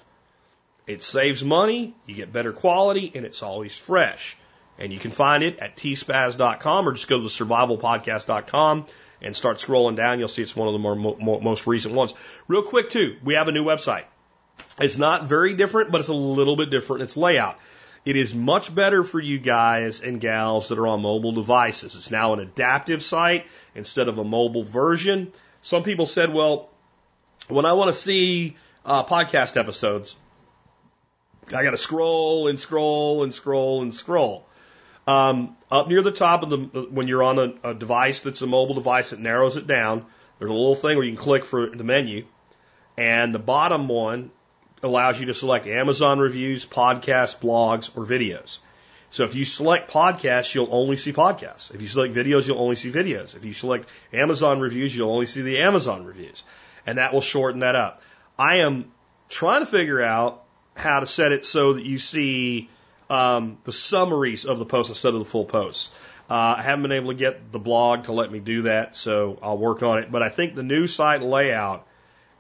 It saves money, you get better quality, and it's always fresh. And you can find it at tspaz.com or just go to the survivalpodcast.com and start scrolling down. You'll see it's one of the more, most recent ones. Real quick, too, we have a new website. It's not very different, but it's a little bit different in its layout. It is much better for you guys and gals that are on mobile devices. It's now an adaptive site instead of a mobile version. Some people said, well, when I want to see uh, podcast episodes, I got to scroll and scroll and scroll and scroll. Um, up near the top of the, when you're on a, a device that's a mobile device, it narrows it down. There's a little thing where you can click for the menu. And the bottom one allows you to select Amazon reviews, podcasts, blogs, or videos. So if you select podcasts, you'll only see podcasts. If you select videos, you'll only see videos. If you select Amazon reviews, you'll only see the Amazon reviews. And that will shorten that up. I am trying to figure out how to set it so that you see um, the summaries of the posts instead of the full posts. Uh, I haven't been able to get the blog to let me do that, so I'll work on it. But I think the new site layout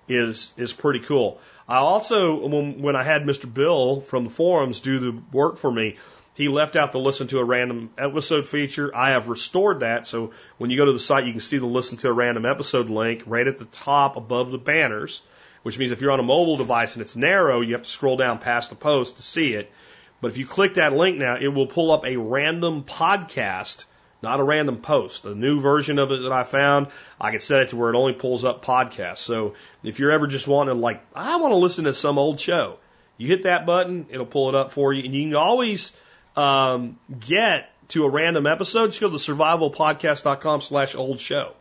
is is pretty cool. I also, when, when I had Mr. Bill from the forums do the work for me, he left out the listen to a random episode feature. I have restored that, so when you go to the site, you can see the listen to a random episode link right at the top above the banners. Which means if you're on a mobile device and it's narrow, you have to scroll down past the post to see it. But if you click that link now, it will pull up a random podcast, not a random post. A new version of it that I found, I can set it to where it only pulls up podcasts. So if you're ever just wanting like, I want to listen to some old show, you hit that button, it'll pull it up for you. And you can always um, get to a random episode. Just go to survivalpodcast.com slash old show.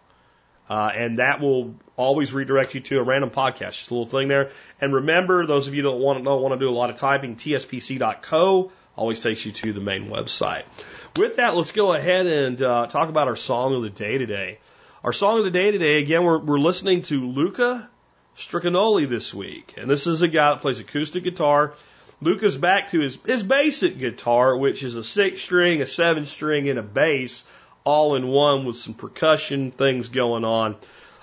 Uh, and that will always redirect you to a random podcast. Just a little thing there. And remember, those of you that want don't want to do a lot of typing, tspc.co always takes you to the main website. With that, let's go ahead and uh, talk about our song of the day today. Our song of the day today, again, we're, we're listening to Luca Stricagnoli this week. And this is a guy that plays acoustic guitar. Luca's back to his, his basic guitar, which is a six string, a seven string, and a bass all in one with some percussion things going on.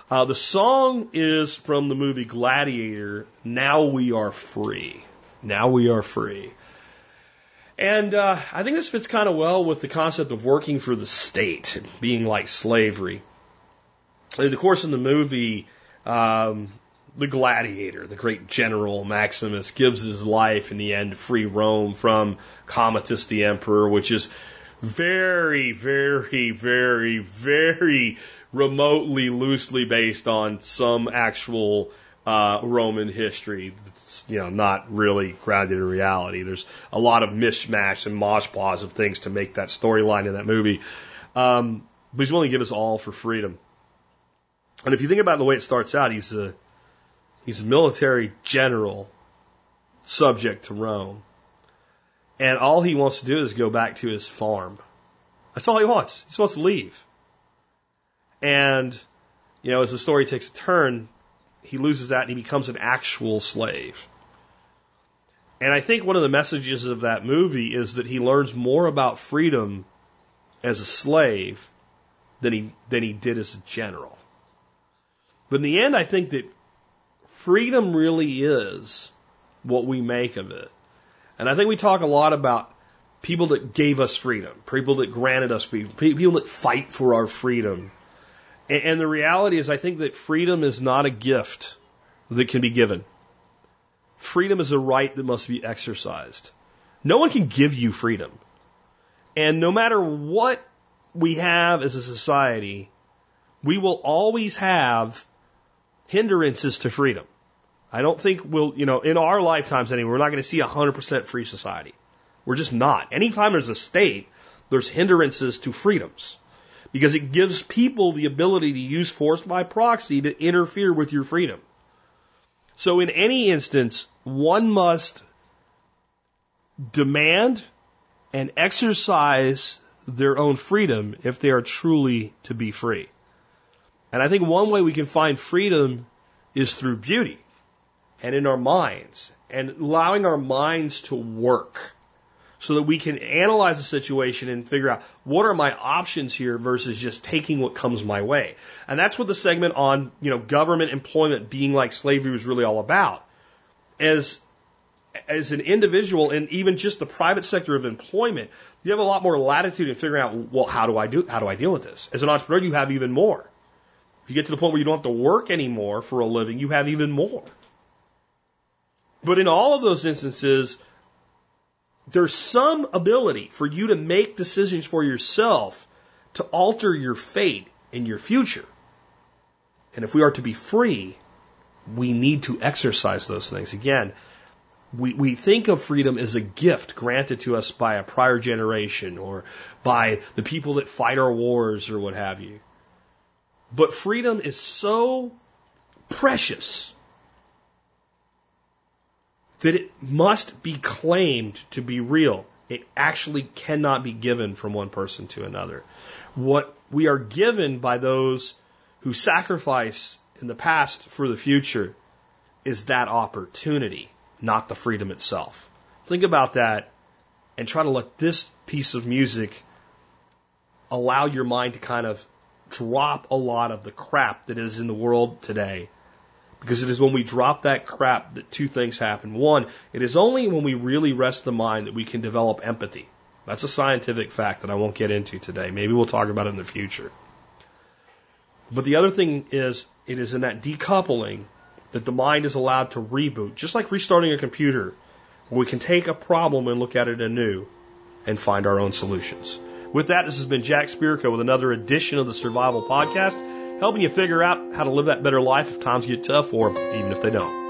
Uh, the song is from the movie Gladiator, Now We Are Free. Now We Are Free. And uh, I think this fits kind of well with the concept of working for the state, being like slavery. And of course, in the movie, um, the gladiator, the great general Maximus, gives his life in the end to free Rome from Commodus the emperor, which is very, very, very, very remotely loosely based on some actual uh, Roman history. It's, you know, not really grounded in reality. There's a lot of mishmash and mosh pause of things to make that storyline in that movie. Um, but he's willing to give us all for freedom. And if you think about the way it starts out, he's a he's a military general subject to Rome. And all he wants to do is go back to his farm. That's all he wants. He just wants to leave. And, you know, as the story takes a turn, he loses that and he becomes an actual slave. And I think one of the messages of that movie is that he learns more about freedom as a slave than he, than he did as a general. But in the end, I think that freedom really is what we make of it. And I think we talk a lot about people that gave us freedom, people that granted us freedom, people that fight for our freedom. And, and the reality is, I think that freedom is not a gift that can be given. Freedom is a right that must be exercised. No one can give you freedom. And no matter what we have as a society, we will always have hindrances to freedom. I don't think we'll, you know, in our lifetimes anyway, we're not going to see a 100% free society. We're just not. Anytime there's a state, there's hindrances to freedoms because it gives people the ability to use force by proxy to interfere with your freedom. So in any instance, one must demand and exercise their own freedom if they are truly to be free. And I think one way we can find freedom is through beauty and in our minds and allowing our minds to work so that we can analyze the situation and figure out what are my options here versus just taking what comes my way. And that's what the segment on, you know, government employment being like slavery was really all about. As as an individual and even just the private sector of employment, you have a lot more latitude in figuring out, well, how do I do, how do I deal with this? As an entrepreneur, you have even more. If you get to the point where you don't have to work anymore for a living, you have even more. But in all of those instances, there's some ability for you to make decisions for yourself to alter your fate and your future. And if we are to be free, we need to exercise those things. Again, we, we think of freedom as a gift granted to us by a prior generation or by the people that fight our wars or what have you. But freedom is so precious that it must be claimed to be real. It actually cannot be given from one person to another. What we are given by those who sacrifice in the past for the future is that opportunity, not the freedom itself. Think about that and try to let this piece of music allow your mind to kind of drop a lot of the crap that is in the world today. Because it is when we drop that crap that two things happen. One, it is only when we really rest the mind that we can develop empathy. That's a scientific fact that I won't get into today. Maybe we'll talk about it in the future. But the other thing is, it is in that decoupling that the mind is allowed to reboot, just like restarting a computer, where we can take a problem and look at it anew and find our own solutions. With that, this has been Jack Spirko with another edition of the Survival Podcast, helping you figure out how to live that better life if times get tough or even if they don't.